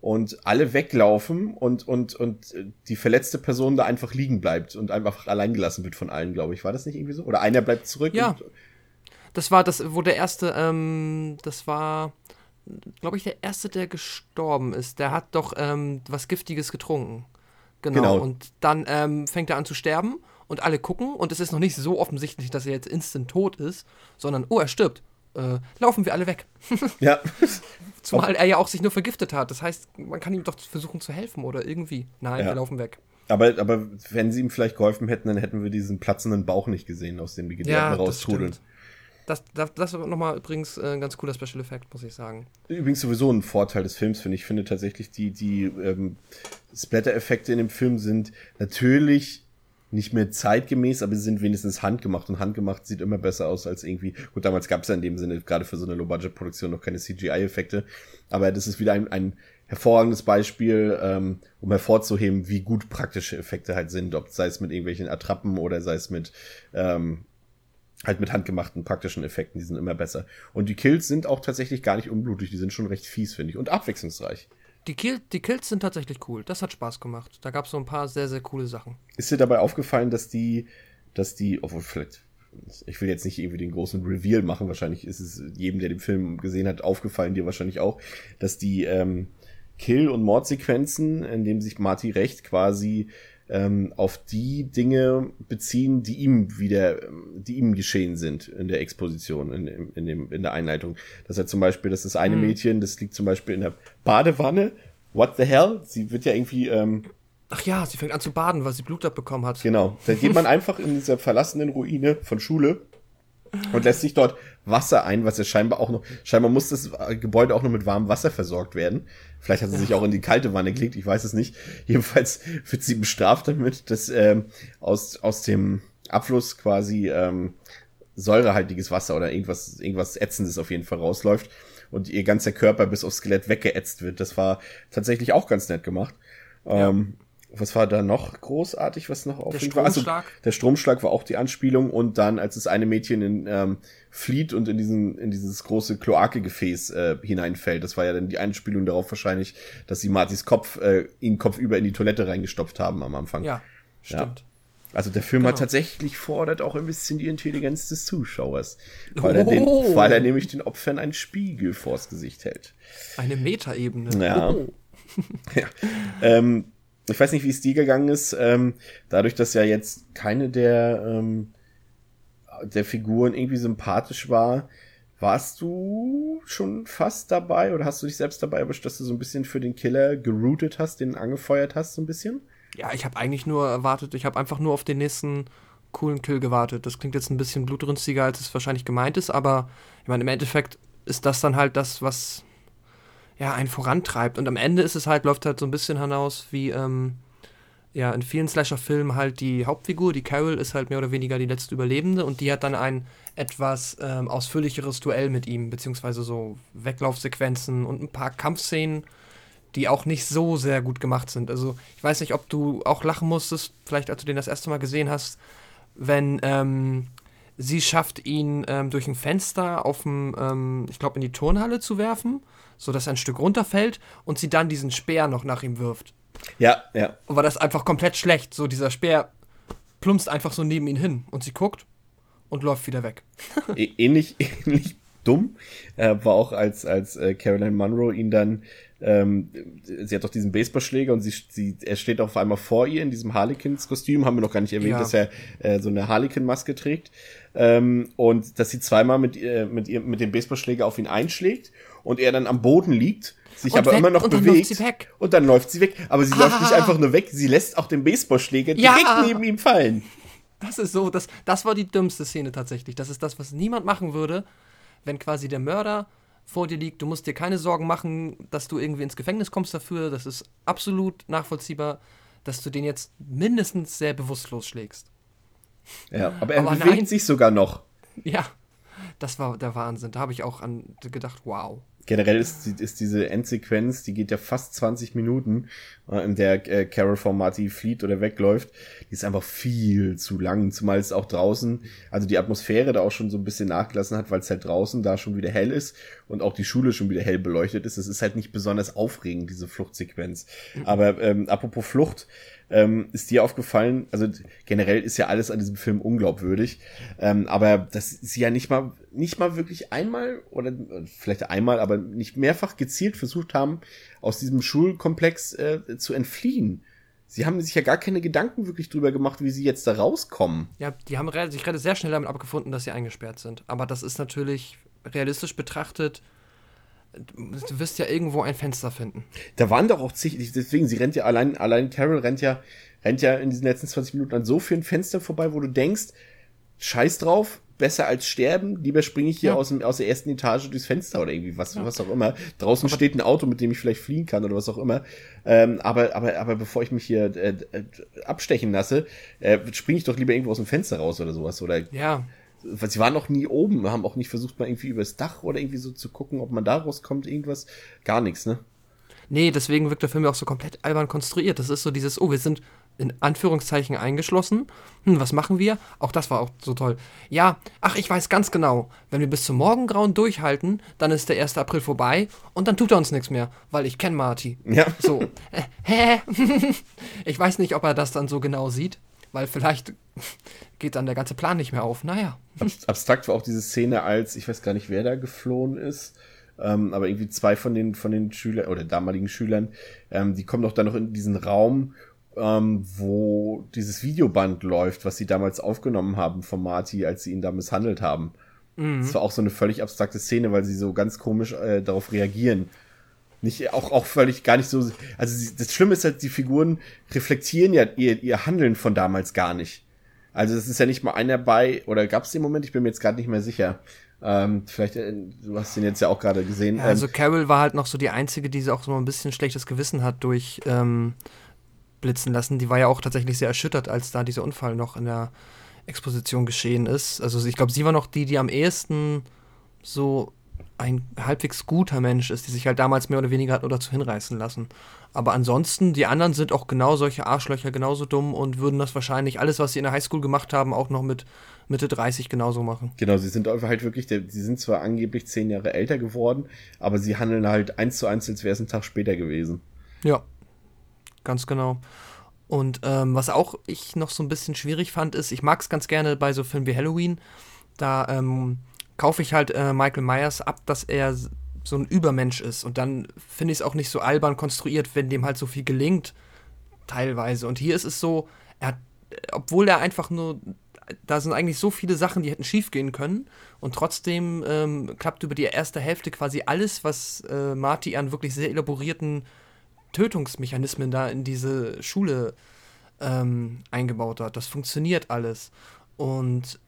[SPEAKER 2] und alle weglaufen und, und, und die verletzte Person da einfach liegen bleibt und einfach allein gelassen wird von allen, glaube ich. War das nicht irgendwie so? Oder einer bleibt zurück?
[SPEAKER 3] Ja. Das war das, wo der erste, ähm, das war, glaube ich, der erste, der gestorben ist. Der hat doch ähm, was Giftiges getrunken. Genau. genau. Und dann ähm, fängt er an zu sterben und alle gucken und es ist noch nicht so offensichtlich, dass er jetzt instant tot ist, sondern, oh, er stirbt. Äh, laufen wir alle weg. [laughs]
[SPEAKER 2] ja.
[SPEAKER 3] Zumal er ja auch sich nur vergiftet hat. Das heißt, man kann ihm doch versuchen zu helfen oder irgendwie. Nein, ja. wir laufen weg.
[SPEAKER 2] Aber, aber wenn sie ihm vielleicht geholfen hätten, dann hätten wir diesen platzenden Bauch nicht gesehen, aus dem die Gedanken ja, raustrudeln.
[SPEAKER 3] Das, das, das ist nochmal übrigens äh, ein ganz cooler Special Effekt, muss ich sagen.
[SPEAKER 2] Übrigens sowieso ein Vorteil des Films, finde ich. Ich finde tatsächlich, die, die ähm, Splatter-Effekte in dem Film sind natürlich nicht mehr zeitgemäß, aber sie sind wenigstens handgemacht und handgemacht sieht immer besser aus als irgendwie. Gut, damals gab es ja in dem Sinne gerade für so eine Low-Budget-Produktion noch keine CGI-Effekte, aber das ist wieder ein, ein hervorragendes Beispiel, ähm, um hervorzuheben, wie gut praktische Effekte halt sind, ob sei es mit irgendwelchen Attrappen oder sei es mit ähm, halt mit handgemachten praktischen Effekten, die sind immer besser. Und die Kills sind auch tatsächlich gar nicht unblutig, die sind schon recht fies, finde ich, und abwechslungsreich.
[SPEAKER 3] Die, Kill, die Kills sind tatsächlich cool. Das hat Spaß gemacht. Da gab es so ein paar sehr, sehr coole Sachen.
[SPEAKER 2] Ist dir dabei aufgefallen, dass die, dass die, obwohl vielleicht, ich will jetzt nicht irgendwie den großen Reveal machen, wahrscheinlich ist es jedem, der den Film gesehen hat, aufgefallen, dir wahrscheinlich auch, dass die ähm, Kill- und Mordsequenzen, in dem sich Marty recht quasi ähm, auf die Dinge beziehen, die ihm wieder, die ihm geschehen sind in der Exposition, in, in, dem, in der Einleitung. Dass er zum Beispiel, das ist eine mhm. Mädchen, das liegt zum Beispiel in der Badewanne. What the hell? Sie wird ja irgendwie, ähm,
[SPEAKER 3] Ach ja, sie fängt an zu baden, weil sie Blut abbekommen hat.
[SPEAKER 2] Genau. Da geht man [laughs] einfach in dieser verlassenen Ruine von Schule und lässt sich dort Wasser ein, was ja scheinbar auch noch, scheinbar muss das Gebäude auch noch mit warmem Wasser versorgt werden. Vielleicht hat sie sich auch in die kalte Wanne gelegt, ich weiß es nicht. [laughs] Jedenfalls wird sie bestraft damit, dass ähm, aus, aus dem Abfluss quasi ähm, säurehaltiges Wasser oder irgendwas, irgendwas Ätzendes auf jeden Fall rausläuft und ihr ganzer Körper bis aufs Skelett weggeätzt wird. Das war tatsächlich auch ganz nett gemacht. Ja. Ähm, was war da noch großartig, was noch
[SPEAKER 3] auf Stromschlag.
[SPEAKER 2] Also, der Stromschlag war auch die Anspielung und dann, als das eine Mädchen in, ähm, flieht und in diesen in dieses große Kloakegefäß äh, hineinfällt, das war ja dann die Anspielung darauf wahrscheinlich, dass sie Martys Kopf äh, ihn kopfüber in die Toilette reingestopft haben am Anfang.
[SPEAKER 3] Ja, stimmt. Ja.
[SPEAKER 2] Also der Film genau. hat tatsächlich fordert auch ein bisschen die Intelligenz des Zuschauers, weil, oh. er, den, oh. weil er nämlich den Opfern einen Spiegel vors Gesicht hält.
[SPEAKER 3] Eine Metaebene.
[SPEAKER 2] Ja. Oh. ja. Ähm, ich weiß nicht, wie es dir gegangen ist, ähm, dadurch, dass ja jetzt keine der, ähm, der Figuren irgendwie sympathisch war, warst du schon fast dabei oder hast du dich selbst dabei erwischt, dass du so ein bisschen für den Killer geroutet hast, den angefeuert hast, so ein bisschen?
[SPEAKER 3] Ja, ich habe eigentlich nur erwartet, ich habe einfach nur auf den nächsten coolen Kill gewartet. Das klingt jetzt ein bisschen blutrünstiger, als es wahrscheinlich gemeint ist, aber ich meine, im Endeffekt ist das dann halt das, was ja, einen vorantreibt. Und am Ende ist es halt, läuft halt so ein bisschen hinaus wie, ähm, ja, in vielen Slasher-Filmen halt die Hauptfigur, die Carol, ist halt mehr oder weniger die letzte Überlebende und die hat dann ein etwas ähm, ausführlicheres Duell mit ihm, beziehungsweise so Weglaufsequenzen und ein paar Kampfszenen, die auch nicht so sehr gut gemacht sind. Also ich weiß nicht, ob du auch lachen musstest, vielleicht als du den das erste Mal gesehen hast, wenn ähm, sie schafft, ihn ähm, durch ein Fenster auf dem, ähm, ich glaube, in die Turnhalle zu werfen so dass er ein Stück runterfällt und sie dann diesen Speer noch nach ihm wirft.
[SPEAKER 2] Ja, ja.
[SPEAKER 3] Und war das einfach komplett schlecht. So dieser Speer plumpst einfach so neben ihn hin und sie guckt und läuft wieder weg.
[SPEAKER 2] ähnlich, [laughs] ähnlich dumm äh, war auch als als äh, Caroline Munro ihn dann ähm, sie hat doch diesen Baseballschläger und sie, sie er steht auf einmal vor ihr in diesem Harlequins-Kostüm, haben wir noch gar nicht erwähnt, ja. dass er äh, so eine Harlequin-Maske trägt ähm, und dass sie zweimal mit äh, mit ihr mit dem Baseballschläger auf ihn einschlägt und er dann am Boden liegt, sich und aber weg, immer noch und bewegt. Und dann läuft sie weg. Aber sie ah. läuft nicht einfach nur weg, sie lässt auch den Baseballschläger ja. direkt neben ihm fallen.
[SPEAKER 3] Das ist so, das, das war die dümmste Szene tatsächlich. Das ist das, was niemand machen würde, wenn quasi der Mörder vor dir liegt. Du musst dir keine Sorgen machen, dass du irgendwie ins Gefängnis kommst dafür. Das ist absolut nachvollziehbar, dass du den jetzt mindestens sehr bewusstlos schlägst.
[SPEAKER 2] Ja, aber er aber bewegt nein. sich sogar noch.
[SPEAKER 3] Ja, das war der Wahnsinn. Da habe ich auch an gedacht, wow.
[SPEAKER 2] generell ist, ist diese Endsequenz, die geht ja fast 20 Minuten, äh, in der äh, Carol von Marty flieht oder wegläuft. Die ist einfach viel zu lang, zumal es auch draußen, also die Atmosphäre da auch schon so ein bisschen nachgelassen hat, weil es halt draußen da schon wieder hell ist und auch die Schule schon wieder hell beleuchtet ist. Es ist halt nicht besonders aufregend, diese Fluchtsequenz. Mhm. Aber ähm, apropos Flucht, ähm, ist dir aufgefallen, also generell ist ja alles an diesem Film unglaubwürdig, ähm, aber das ist ja nicht mal, nicht mal wirklich einmal oder vielleicht einmal, aber nicht mehrfach gezielt versucht haben, aus diesem Schulkomplex äh, zu entfliehen. Sie haben sich ja gar keine Gedanken wirklich drüber gemacht, wie sie jetzt da rauskommen.
[SPEAKER 3] Ja, die haben sich sehr schnell damit abgefunden, dass sie eingesperrt sind. Aber das ist natürlich realistisch betrachtet du wirst ja irgendwo ein Fenster finden.
[SPEAKER 2] Da waren doch auch zig, deswegen, sie rennt ja allein, allein Carol rennt ja, rennt ja in diesen letzten 20 Minuten an so vielen Fenstern vorbei, wo du denkst, scheiß drauf, besser als sterben, lieber springe ich hier ja. aus, dem, aus der ersten Etage durchs Fenster oder irgendwie was, ja. was auch immer. Draußen aber steht ein Auto, mit dem ich vielleicht fliehen kann oder was auch immer. Ähm, aber, aber, aber bevor ich mich hier äh, äh, abstechen lasse, äh, springe ich doch lieber irgendwo aus dem Fenster raus oder sowas. Oder
[SPEAKER 3] ja
[SPEAKER 2] sie waren noch nie oben, haben auch nicht versucht, mal irgendwie übers Dach oder irgendwie so zu gucken, ob man da rauskommt, irgendwas. Gar nichts, ne?
[SPEAKER 3] Nee, deswegen wirkt der Film ja auch so komplett albern konstruiert. Das ist so dieses, oh, wir sind in Anführungszeichen eingeschlossen. Hm, was machen wir? Auch das war auch so toll. Ja, ach, ich weiß ganz genau, wenn wir bis zum Morgengrauen durchhalten, dann ist der 1. April vorbei und dann tut er uns nichts mehr, weil ich kenne Marty.
[SPEAKER 2] Ja.
[SPEAKER 3] So. Äh, hä? [laughs] ich weiß nicht, ob er das dann so genau sieht, weil vielleicht [laughs] geht dann der ganze Plan nicht mehr auf. Naja.
[SPEAKER 2] Abstrakt war auch diese Szene, als, ich weiß gar nicht, wer da geflohen ist, ähm, aber irgendwie zwei von den, von den Schülern oder damaligen Schülern, ähm, die kommen doch dann noch in diesen Raum, ähm, wo dieses Videoband läuft, was sie damals aufgenommen haben von Marty, als sie ihn da misshandelt haben. Mhm. Das war auch so eine völlig abstrakte Szene, weil sie so ganz komisch äh, darauf reagieren. Nicht, auch, auch völlig gar nicht so. Also das Schlimme ist halt, die Figuren reflektieren ja ihr, ihr Handeln von damals gar nicht. Also es ist ja nicht mal einer bei, oder gab es den Moment? Ich bin mir jetzt gerade nicht mehr sicher. Ähm, vielleicht, äh, du hast den jetzt ja auch gerade gesehen.
[SPEAKER 3] Ja, also Carol war halt noch so die Einzige, die auch so ein bisschen schlechtes Gewissen hat durch ähm, blitzen lassen. Die war ja auch tatsächlich sehr erschüttert, als da dieser Unfall noch in der Exposition geschehen ist. Also ich glaube, sie war noch die, die am ehesten so ein halbwegs guter Mensch ist, die sich halt damals mehr oder weniger hat nur dazu hinreißen lassen. Aber ansonsten, die anderen sind auch genau solche Arschlöcher, genauso dumm und würden das wahrscheinlich alles, was sie in der Highschool gemacht haben, auch noch mit Mitte 30 genauso machen.
[SPEAKER 2] Genau, sie sind halt wirklich, sie sind zwar angeblich zehn Jahre älter geworden, aber sie handeln halt eins zu eins, als wäre es ein Tag später gewesen.
[SPEAKER 3] Ja, ganz genau. Und ähm, was auch ich noch so ein bisschen schwierig fand, ist, ich mag es ganz gerne bei so Filmen wie Halloween, da ähm, kaufe ich halt äh, Michael Myers ab, dass er so ein Übermensch ist. Und dann finde ich es auch nicht so albern konstruiert, wenn dem halt so viel gelingt, teilweise. Und hier ist es so, er hat, obwohl er einfach nur, da sind eigentlich so viele Sachen, die hätten schief gehen können. Und trotzdem ähm, klappt über die erste Hälfte quasi alles, was äh, Marty an wirklich sehr elaborierten Tötungsmechanismen da in diese Schule ähm, eingebaut hat. Das funktioniert alles. Und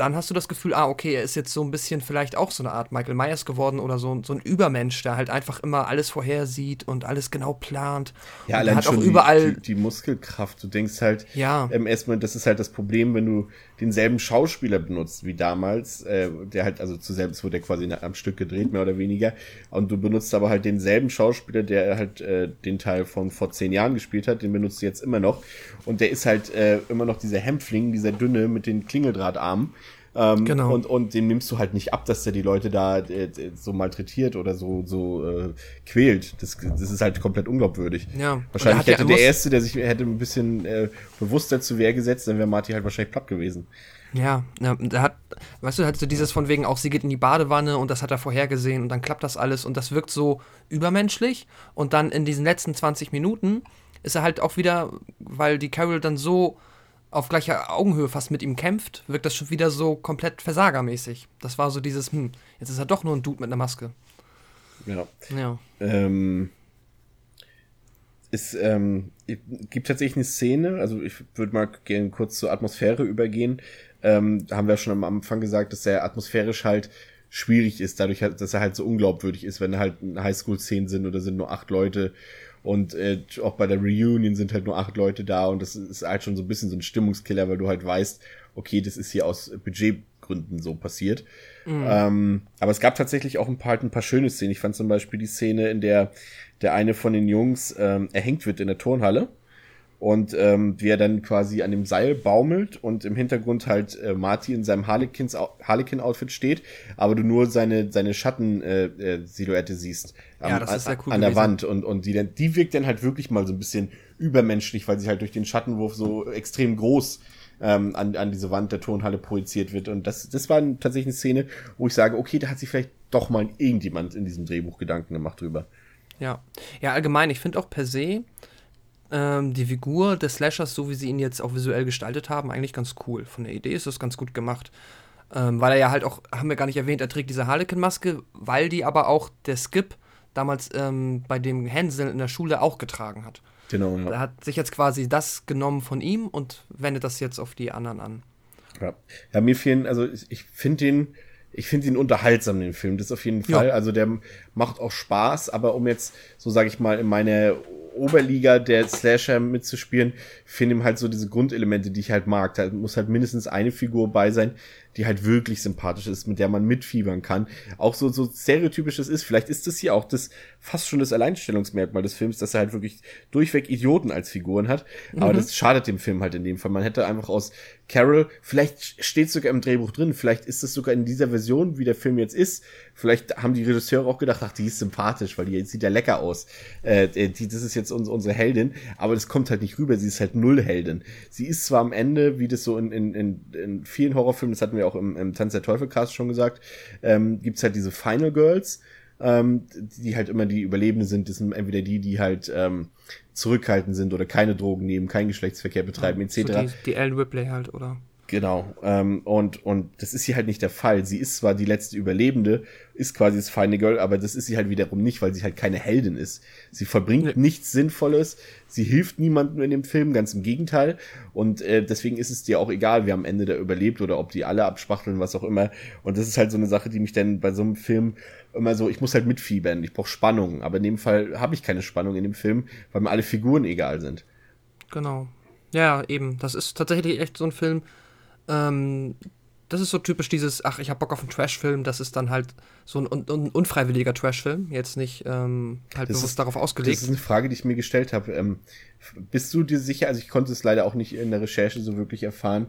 [SPEAKER 3] dann hast du das Gefühl, ah, okay, er ist jetzt so ein bisschen vielleicht auch so eine Art Michael Myers geworden oder so, so ein Übermensch, der halt einfach immer alles vorhersieht und alles genau plant.
[SPEAKER 2] Ja, allein
[SPEAKER 3] hat
[SPEAKER 2] schon
[SPEAKER 3] auch überall
[SPEAKER 2] die, die, die, Muskelkraft. Du denkst halt,
[SPEAKER 3] ja.
[SPEAKER 2] ähm, erstmal, das ist halt das Problem, wenn du denselben Schauspieler benutzt wie damals, äh, der halt, also zu selbst wurde der quasi am Stück gedreht, mehr oder weniger, und du benutzt aber halt denselben Schauspieler, der halt äh, den Teil von vor zehn Jahren gespielt hat, den benutzt du jetzt immer noch. Und der ist halt äh, immer noch dieser Hämpfling, dieser dünne mit den Klingeldrahtarmen. Ähm, genau. Und, und dem nimmst du halt nicht ab, dass der die Leute da äh, so malträtiert oder so, so äh, quält. Das, das ist halt komplett unglaubwürdig.
[SPEAKER 3] Ja.
[SPEAKER 2] Wahrscheinlich hätte ja, der Erste, der sich hätte ein bisschen äh, bewusster zu Wehr gesetzt, dann wäre Marty halt wahrscheinlich platt gewesen.
[SPEAKER 3] Ja, ja, der hat, weißt du, hat so dieses von wegen auch, sie geht in die Badewanne und das hat er vorhergesehen und dann klappt das alles und das wirkt so übermenschlich und dann in diesen letzten 20 Minuten ist er halt auch wieder, weil die Carol dann so auf gleicher Augenhöhe fast mit ihm kämpft, wirkt das schon wieder so komplett versagermäßig. Das war so dieses, hm, jetzt ist er doch nur ein Dude mit einer Maske.
[SPEAKER 2] Ja.
[SPEAKER 3] Ja.
[SPEAKER 2] Ähm, es ähm, gibt tatsächlich eine Szene, also ich würde mal gerne kurz zur Atmosphäre übergehen. Ähm, da haben wir schon am Anfang gesagt, dass er atmosphärisch halt schwierig ist, dadurch, dass er halt so unglaubwürdig ist, wenn halt Highschool-Szenen sind oder sind nur acht Leute und äh, auch bei der Reunion sind halt nur acht Leute da und das ist halt schon so ein bisschen so ein Stimmungskiller, weil du halt weißt, okay, das ist hier aus Budget Beweggründen so passiert. Mhm. Ähm, aber es gab tatsächlich auch ein paar, halt ein paar schöne Szenen. Ich fand zum Beispiel die Szene, in der der eine von den Jungs ähm, erhängt wird in der Turnhalle und ähm, wie er dann quasi an dem Seil baumelt und im Hintergrund halt äh, Marty in seinem Harlequin-Outfit steht, aber du nur seine, seine Schatten-Silhouette äh, äh, siehst
[SPEAKER 3] am, ja, das ist sehr cool
[SPEAKER 2] an der Wand und, und die, dann, die wirkt dann halt wirklich mal so ein bisschen übermenschlich, weil sie halt durch den Schattenwurf so extrem groß ähm, an, an diese Wand der Turnhalle projiziert wird und das, das war tatsächlich eine Szene, wo ich sage, okay, da hat sich vielleicht doch mal irgendjemand in diesem Drehbuch Gedanken gemacht drüber.
[SPEAKER 3] Ja, ja allgemein, ich finde auch per se, ähm, die Figur des Slashers, so wie sie ihn jetzt auch visuell gestaltet haben, eigentlich ganz cool. Von der Idee ist das ganz gut gemacht. Ähm, weil er ja halt auch, haben wir gar nicht erwähnt, er trägt diese Harlequin-Maske, weil die aber auch der Skip damals ähm, bei dem Hänsel in der Schule auch getragen hat.
[SPEAKER 2] Genau. Ja.
[SPEAKER 3] Er hat sich jetzt quasi das genommen von ihm und wendet das jetzt auf die anderen an.
[SPEAKER 2] Ja, ja mir fehlen, also ich, ich finde den, ich finde ihn unterhaltsam, den Film. Das auf jeden Fall. Ja. Also der macht auch Spaß, aber um jetzt, so sage ich mal, in meine Oberliga der Slasher mitzuspielen, finde ihm halt so diese Grundelemente, die ich halt mag. Da muss halt mindestens eine Figur bei sein, die halt wirklich sympathisch ist, mit der man mitfiebern kann. Auch so, so stereotypisch es ist. Vielleicht ist das hier auch das fast schon das Alleinstellungsmerkmal des Films, dass er halt wirklich durchweg Idioten als Figuren hat. Aber mhm. das schadet dem Film halt in dem Fall. Man hätte einfach aus Carol, vielleicht steht sogar im Drehbuch drin, vielleicht ist es sogar in dieser Version, wie der Film jetzt ist. Vielleicht haben die Regisseure auch gedacht, ach, die ist sympathisch, weil die sieht ja lecker aus. Äh, die, das ist jetzt uns, unsere Heldin, aber das kommt halt nicht rüber. Sie ist halt null Heldin. Sie ist zwar am Ende, wie das so in, in, in, in vielen Horrorfilmen, das hatten wir auch im, im Tanz der Teufel Cast schon gesagt, ähm, gibt's halt diese Final Girls, ähm, die halt immer die Überlebende sind. Das sind entweder die, die halt ähm, zurückhaltend sind oder keine Drogen nehmen, keinen Geschlechtsverkehr betreiben, ja, etc. So
[SPEAKER 3] die, die Ellen Ripley halt, oder?
[SPEAKER 2] Genau. Ähm, und, und das ist hier halt nicht der Fall. Sie ist zwar die letzte Überlebende, ist quasi das feine Girl, aber das ist sie halt wiederum nicht, weil sie halt keine Heldin ist. Sie verbringt nee. nichts Sinnvolles, sie hilft niemandem in dem Film, ganz im Gegenteil. Und äh, deswegen ist es dir auch egal, wer am Ende da überlebt oder ob die alle abspachteln, was auch immer. Und das ist halt so eine Sache, die mich dann bei so einem Film immer so, ich muss halt mitfiebern, ich brauche Spannung. Aber in dem Fall habe ich keine Spannung in dem Film, weil mir alle Figuren egal sind.
[SPEAKER 3] Genau. Ja, eben. Das ist tatsächlich echt so ein Film, ähm, das ist so typisch dieses, ach, ich hab Bock auf einen Trash-Film, das ist dann halt so ein, un un unfreiwilliger Trash-Film, jetzt nicht ähm, halt das bewusst ist, darauf ausgelegt. Das
[SPEAKER 2] ist eine Frage, die ich mir gestellt habe. Ähm, bist du dir sicher, also ich konnte es leider auch nicht in der Recherche so wirklich erfahren,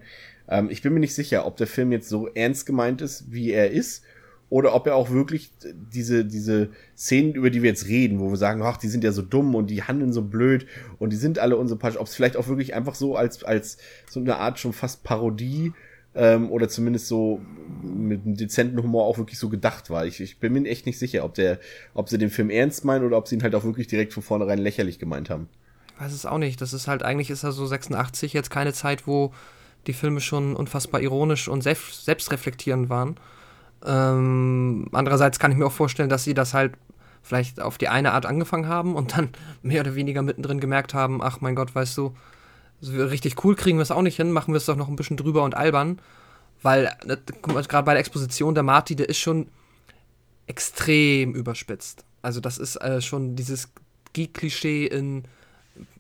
[SPEAKER 2] ähm, ich bin mir nicht sicher, ob der Film jetzt so ernst gemeint ist, wie er ist, oder ob er auch wirklich diese, diese Szenen, über die wir jetzt reden, wo wir sagen, ach, die sind ja so dumm und die handeln so blöd und die sind alle unsympathisch, ob es vielleicht auch wirklich einfach so als, als so eine Art schon fast Parodie ähm, oder zumindest so mit einem dezenten Humor auch wirklich so gedacht war. Ich, ich bin mir echt nicht sicher, ob der, ob sie den Film ernst meinen oder ob sie ihn halt auch wirklich direkt von vornherein lächerlich gemeint haben.
[SPEAKER 3] Weiß es auch nicht. Das ist halt, eigentlich ist er so 86 jetzt keine Zeit, wo die Filme schon unfassbar ironisch und selbst, selbstreflektierend waren. Ähm, andererseits kann ich mir auch vorstellen, dass sie das halt vielleicht auf die eine Art angefangen haben und dann [laughs] mehr oder weniger mittendrin gemerkt haben, ach mein Gott, weißt du, richtig cool kriegen wir es auch nicht hin, machen wir es doch noch ein bisschen drüber und albern. Weil, äh, gerade bei der Exposition der Marty, der ist schon extrem überspitzt. Also das ist äh, schon dieses Geek-Klischee in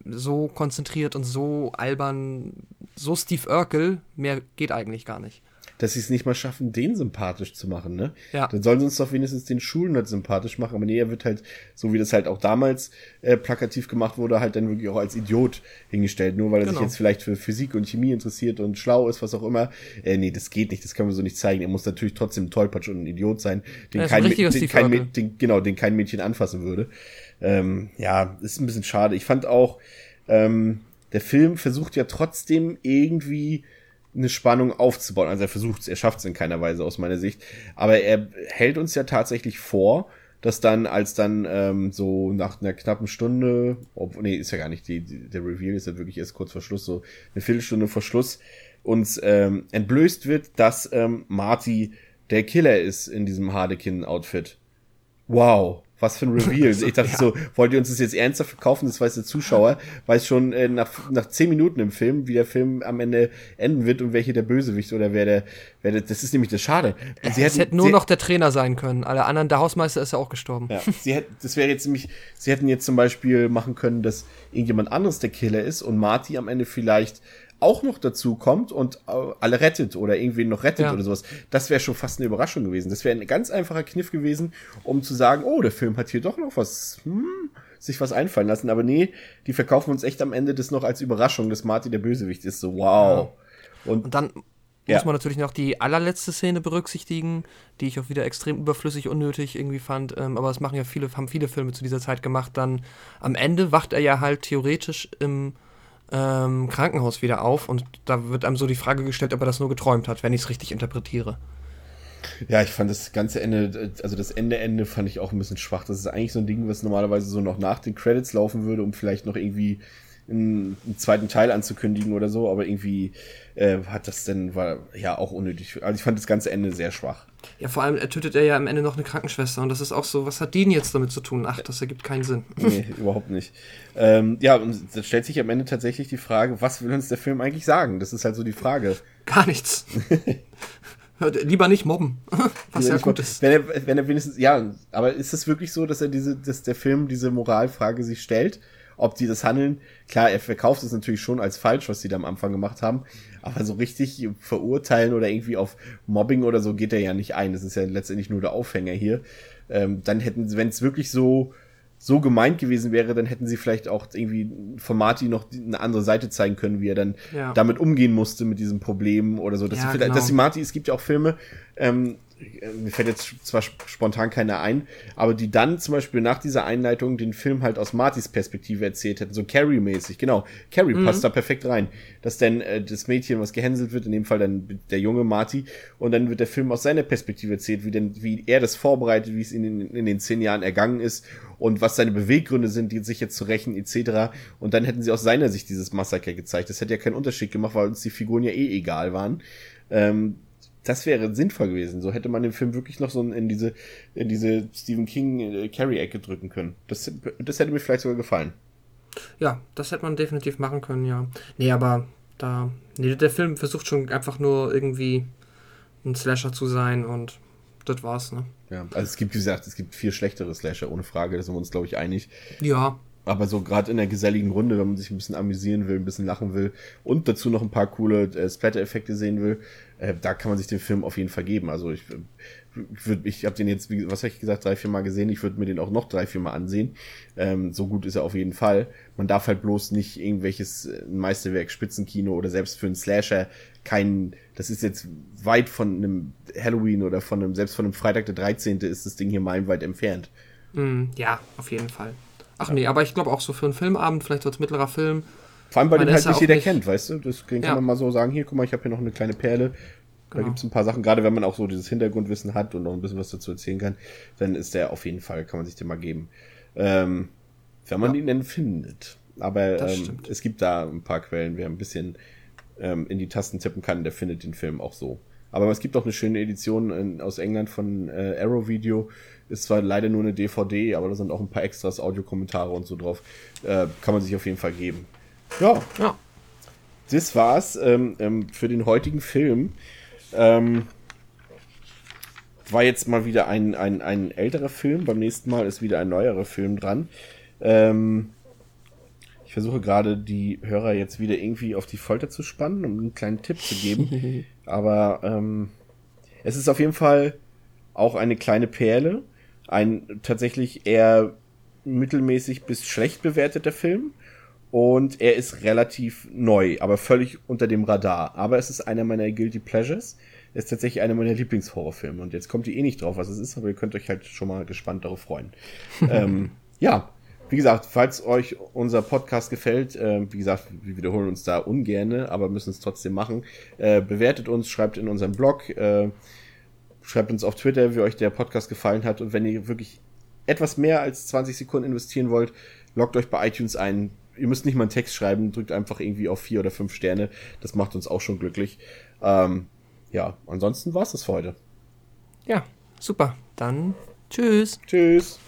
[SPEAKER 3] so konzentriert und so albern, so Steve Urkel, mehr geht eigentlich gar nicht
[SPEAKER 2] dass sie es nicht mal schaffen, den sympathisch zu machen, ne?
[SPEAKER 3] Ja.
[SPEAKER 2] Dann sollen sie uns doch wenigstens den Schulnerd sympathisch machen, aber nee, er wird halt, so wie das halt auch damals äh, plakativ gemacht wurde, halt dann wirklich auch als Idiot hingestellt, nur weil er genau. sich jetzt vielleicht für Physik und Chemie interessiert und schlau ist, was auch immer. Äh, nee, das geht nicht, das können wir so nicht zeigen. Er muss natürlich trotzdem ein Tollpatsch und ein Idiot sein, den kein, den, kein den, genau, den kein Mädchen anfassen würde. Ähm, ja, ist ein bisschen schade. Ich fand auch, ähm, der Film versucht ja trotzdem irgendwie eine Spannung aufzubauen. Also er versucht es, er schafft es in keiner Weise aus meiner Sicht. Aber er hält uns ja tatsächlich vor, dass dann, als dann ähm, so nach einer knappen Stunde, ob, nee, ist ja gar nicht, die, die, der Reveal ist ja wirklich erst kurz vor Schluss, so eine Viertelstunde vor Schluss, uns ähm, entblößt wird, dass ähm, Marty der Killer ist in diesem Harlequin-Outfit. Wow. Was für ein Reveal. Ich dachte [laughs] ja. so, wollt ihr uns das jetzt ernsthaft verkaufen? Das weiß der Zuschauer, weiß schon äh, nach, nach zehn Minuten im Film, wie der Film am Ende enden wird und welche der Bösewicht oder wer der, wer der das ist nämlich das Schade.
[SPEAKER 3] Sie es hätte nur sie, noch der Trainer sein können. Alle anderen, der Hausmeister ist ja auch gestorben.
[SPEAKER 2] Ja, sie hätten, das wäre jetzt nämlich, sie hätten jetzt zum Beispiel machen können, dass irgendjemand anderes der Killer ist und Marty am Ende vielleicht auch noch dazu kommt und äh, alle rettet oder irgendwen noch rettet
[SPEAKER 3] Ja.
[SPEAKER 2] oder sowas. Das wäre schon fast eine Überraschung gewesen. Das wäre ein ganz einfacher Kniff gewesen, um zu sagen, oh, der Film hat hier doch noch was, hm, sich was einfallen lassen. Aber nee, die verkaufen uns echt am Ende das noch als Überraschung, dass Marty der Bösewicht ist. So, wow. Und
[SPEAKER 3] Und dann
[SPEAKER 2] Ja.
[SPEAKER 3] muss man natürlich noch die allerletzte Szene berücksichtigen, die ich auch wieder extrem überflüssig, unnötig irgendwie fand. Ähm, aber das machen ja viele, haben viele Filme zu dieser Zeit gemacht. Dann am Ende wacht er ja halt theoretisch im ähm, Krankenhaus wieder auf und da wird einem so die Frage gestellt, ob er das nur geträumt hat, wenn ich es richtig interpretiere.
[SPEAKER 2] Ja, ich fand das ganze Ende, also das Ende Ende fand ich auch ein bisschen schwach. Das ist eigentlich so ein Ding, was normalerweise so noch nach den Credits laufen würde, um vielleicht noch irgendwie einen, einen zweiten Teil anzukündigen oder so, aber irgendwie äh, hat das denn, war ja auch unnötig. Also ich fand das ganze Ende sehr schwach.
[SPEAKER 3] Ja, vor allem tötet er ja am Ende noch eine Krankenschwester und das ist auch so, was hat die denn jetzt damit zu tun? Ach, das ergibt keinen Sinn. [laughs]
[SPEAKER 2] Nee, überhaupt nicht. Ähm, ja, und da stellt sich am Ende tatsächlich die Frage, was will uns der Film eigentlich sagen? Das ist halt so die Frage.
[SPEAKER 3] Gar nichts. [laughs] Lieber nicht mobben, [laughs] was ja
[SPEAKER 2] ich
[SPEAKER 3] gut ist.
[SPEAKER 2] Wenn er, wenn er wenigstens, ja, aber ist es wirklich so, dass er diese, dass der Film diese Moralfrage sich stellt? Ob die das Handeln, klar, er verkauft es natürlich schon als falsch, was die da am Anfang gemacht haben, aber so richtig verurteilen oder irgendwie auf Mobbing oder so geht er ja nicht ein. Das ist ja letztendlich nur der Aufhänger hier. Ähm, dann hätten, wenn es wirklich so, so gemeint gewesen wäre, dann hätten sie vielleicht auch irgendwie von Marty noch die- eine andere Seite zeigen können, wie er dann
[SPEAKER 3] Ja.
[SPEAKER 2] damit umgehen musste mit diesem Problem oder so. Dass,
[SPEAKER 3] Ja,
[SPEAKER 2] sie
[SPEAKER 3] genau.
[SPEAKER 2] dass die Marty, es gibt ja auch Filme, ähm, mir fällt jetzt zwar sp- spontan keiner ein, aber die dann zum Beispiel nach dieser Einleitung den Film halt aus Martys Perspektive erzählt hätten, so Carrie-mäßig, genau. Carrie
[SPEAKER 3] Mhm.
[SPEAKER 2] passt da perfekt rein. Dass dann äh, das Mädchen, was gehänselt wird, in dem Fall dann der junge Marty, und dann wird der Film aus seiner Perspektive erzählt, wie denn, wie er das vorbereitet, wie es in den, in den zehn Jahren ergangen ist und was seine Beweggründe sind, die sich jetzt zu rächen, etc. Und dann hätten sie aus seiner Sicht dieses Massaker gezeigt. Das hätte ja keinen Unterschied gemacht, weil uns die Figuren ja eh egal waren. Ähm, das wäre sinnvoll gewesen. So hätte man den Film wirklich noch so in diese, in diese Stephen King äh, Carrie-Ecke drücken können. Das, das hätte mir vielleicht sogar gefallen.
[SPEAKER 3] Ja, das hätte man definitiv machen können, ja. Nee, aber da. Nee, der Film versucht schon einfach nur irgendwie ein Slasher zu sein und das war's, ne?
[SPEAKER 2] Ja, also es gibt, wie gesagt, es gibt vier schlechtere Slasher, ohne Frage, da sind wir uns, glaube ich, einig.
[SPEAKER 3] Ja,
[SPEAKER 2] Aber so gerade in der geselligen Runde, wenn man sich ein bisschen amüsieren will, ein bisschen lachen will und dazu noch ein paar coole äh, Splatter-Effekte sehen will, äh, da kann man sich den Film auf jeden Fall geben. Also ich würde, ich habe den jetzt, wie, was habe ich gesagt, drei, vier Mal gesehen. Ich würde mir den auch noch drei, vier Mal ansehen. Ähm, so gut ist er auf jeden Fall. Man darf halt bloß nicht irgendwelches äh, Meisterwerk, Spitzenkino oder selbst für einen Slasher kein, das ist jetzt weit von einem Halloween oder von einem, selbst von einem Freitag der 13. ist das Ding hier meilenweit entfernt.
[SPEAKER 3] mm, ja, auf jeden Fall. Ach nee, aber ich glaube auch so für einen Filmabend, vielleicht so als mittlerer Film.
[SPEAKER 2] Vor allem, weil den halt nicht jeder
[SPEAKER 3] nicht-
[SPEAKER 2] kennt, weißt du? Das kann
[SPEAKER 3] Ja.
[SPEAKER 2] man mal so sagen, hier, guck mal, ich habe hier noch eine kleine Perle. Da
[SPEAKER 3] Genau.
[SPEAKER 2] gibt's ein paar Sachen, gerade wenn man auch so dieses Hintergrundwissen hat und noch ein bisschen was dazu erzählen kann, dann ist der auf jeden Fall, kann man sich den mal geben. Ähm, wenn man
[SPEAKER 3] Ja.
[SPEAKER 2] ihn denn findet. Aber ähm, es gibt da ein paar Quellen, wer ein bisschen ähm, in die Tasten tippen kann, der findet den Film auch so. Aber es gibt auch eine schöne Edition in, aus England von äh, Arrow Video. Ist zwar leider nur eine DVD, aber da sind auch ein paar Extras, Audiokommentare und so drauf. Äh, kann man sich auf jeden Fall geben. Ja,
[SPEAKER 3] Ja,
[SPEAKER 2] das war's ähm, ähm, für den heutigen Film. Ähm, war jetzt mal wieder ein, ein, ein älterer Film. Beim nächsten Mal ist wieder ein neuerer Film dran. Ähm, ich versuche gerade die Hörer jetzt wieder irgendwie auf die Folter zu spannen, um einen kleinen Tipp zu geben. [laughs] Aber ähm, es ist auf jeden Fall auch eine kleine Perle. Ein tatsächlich eher mittelmäßig bis schlecht bewerteter Film. Und er ist relativ neu, aber völlig unter dem Radar. Aber es ist einer meiner Guilty Pleasures. Er ist tatsächlich einer meiner Lieblingshorrorfilme. Und jetzt kommt ihr eh nicht drauf, was es ist, aber ihr könnt euch halt schon mal gespannt darauf freuen. [laughs] ähm, ja, wie gesagt, falls euch unser Podcast gefällt, äh, wie gesagt, wir wiederholen uns da ungerne, aber müssen es trotzdem machen. Äh, bewertet uns, schreibt in unserem Blog, äh, schreibt uns auf Twitter, wie euch der Podcast gefallen hat. Und wenn ihr wirklich etwas mehr als 20 Sekunden investieren wollt, loggt euch bei iTunes ein. Ihr müsst nicht mal einen Text schreiben, drückt einfach irgendwie auf vier oder fünf Sterne. Das macht uns auch schon glücklich. Ähm, ja, ansonsten war's das für heute.
[SPEAKER 3] ja, super. Dann tschüss.
[SPEAKER 2] Tschüss.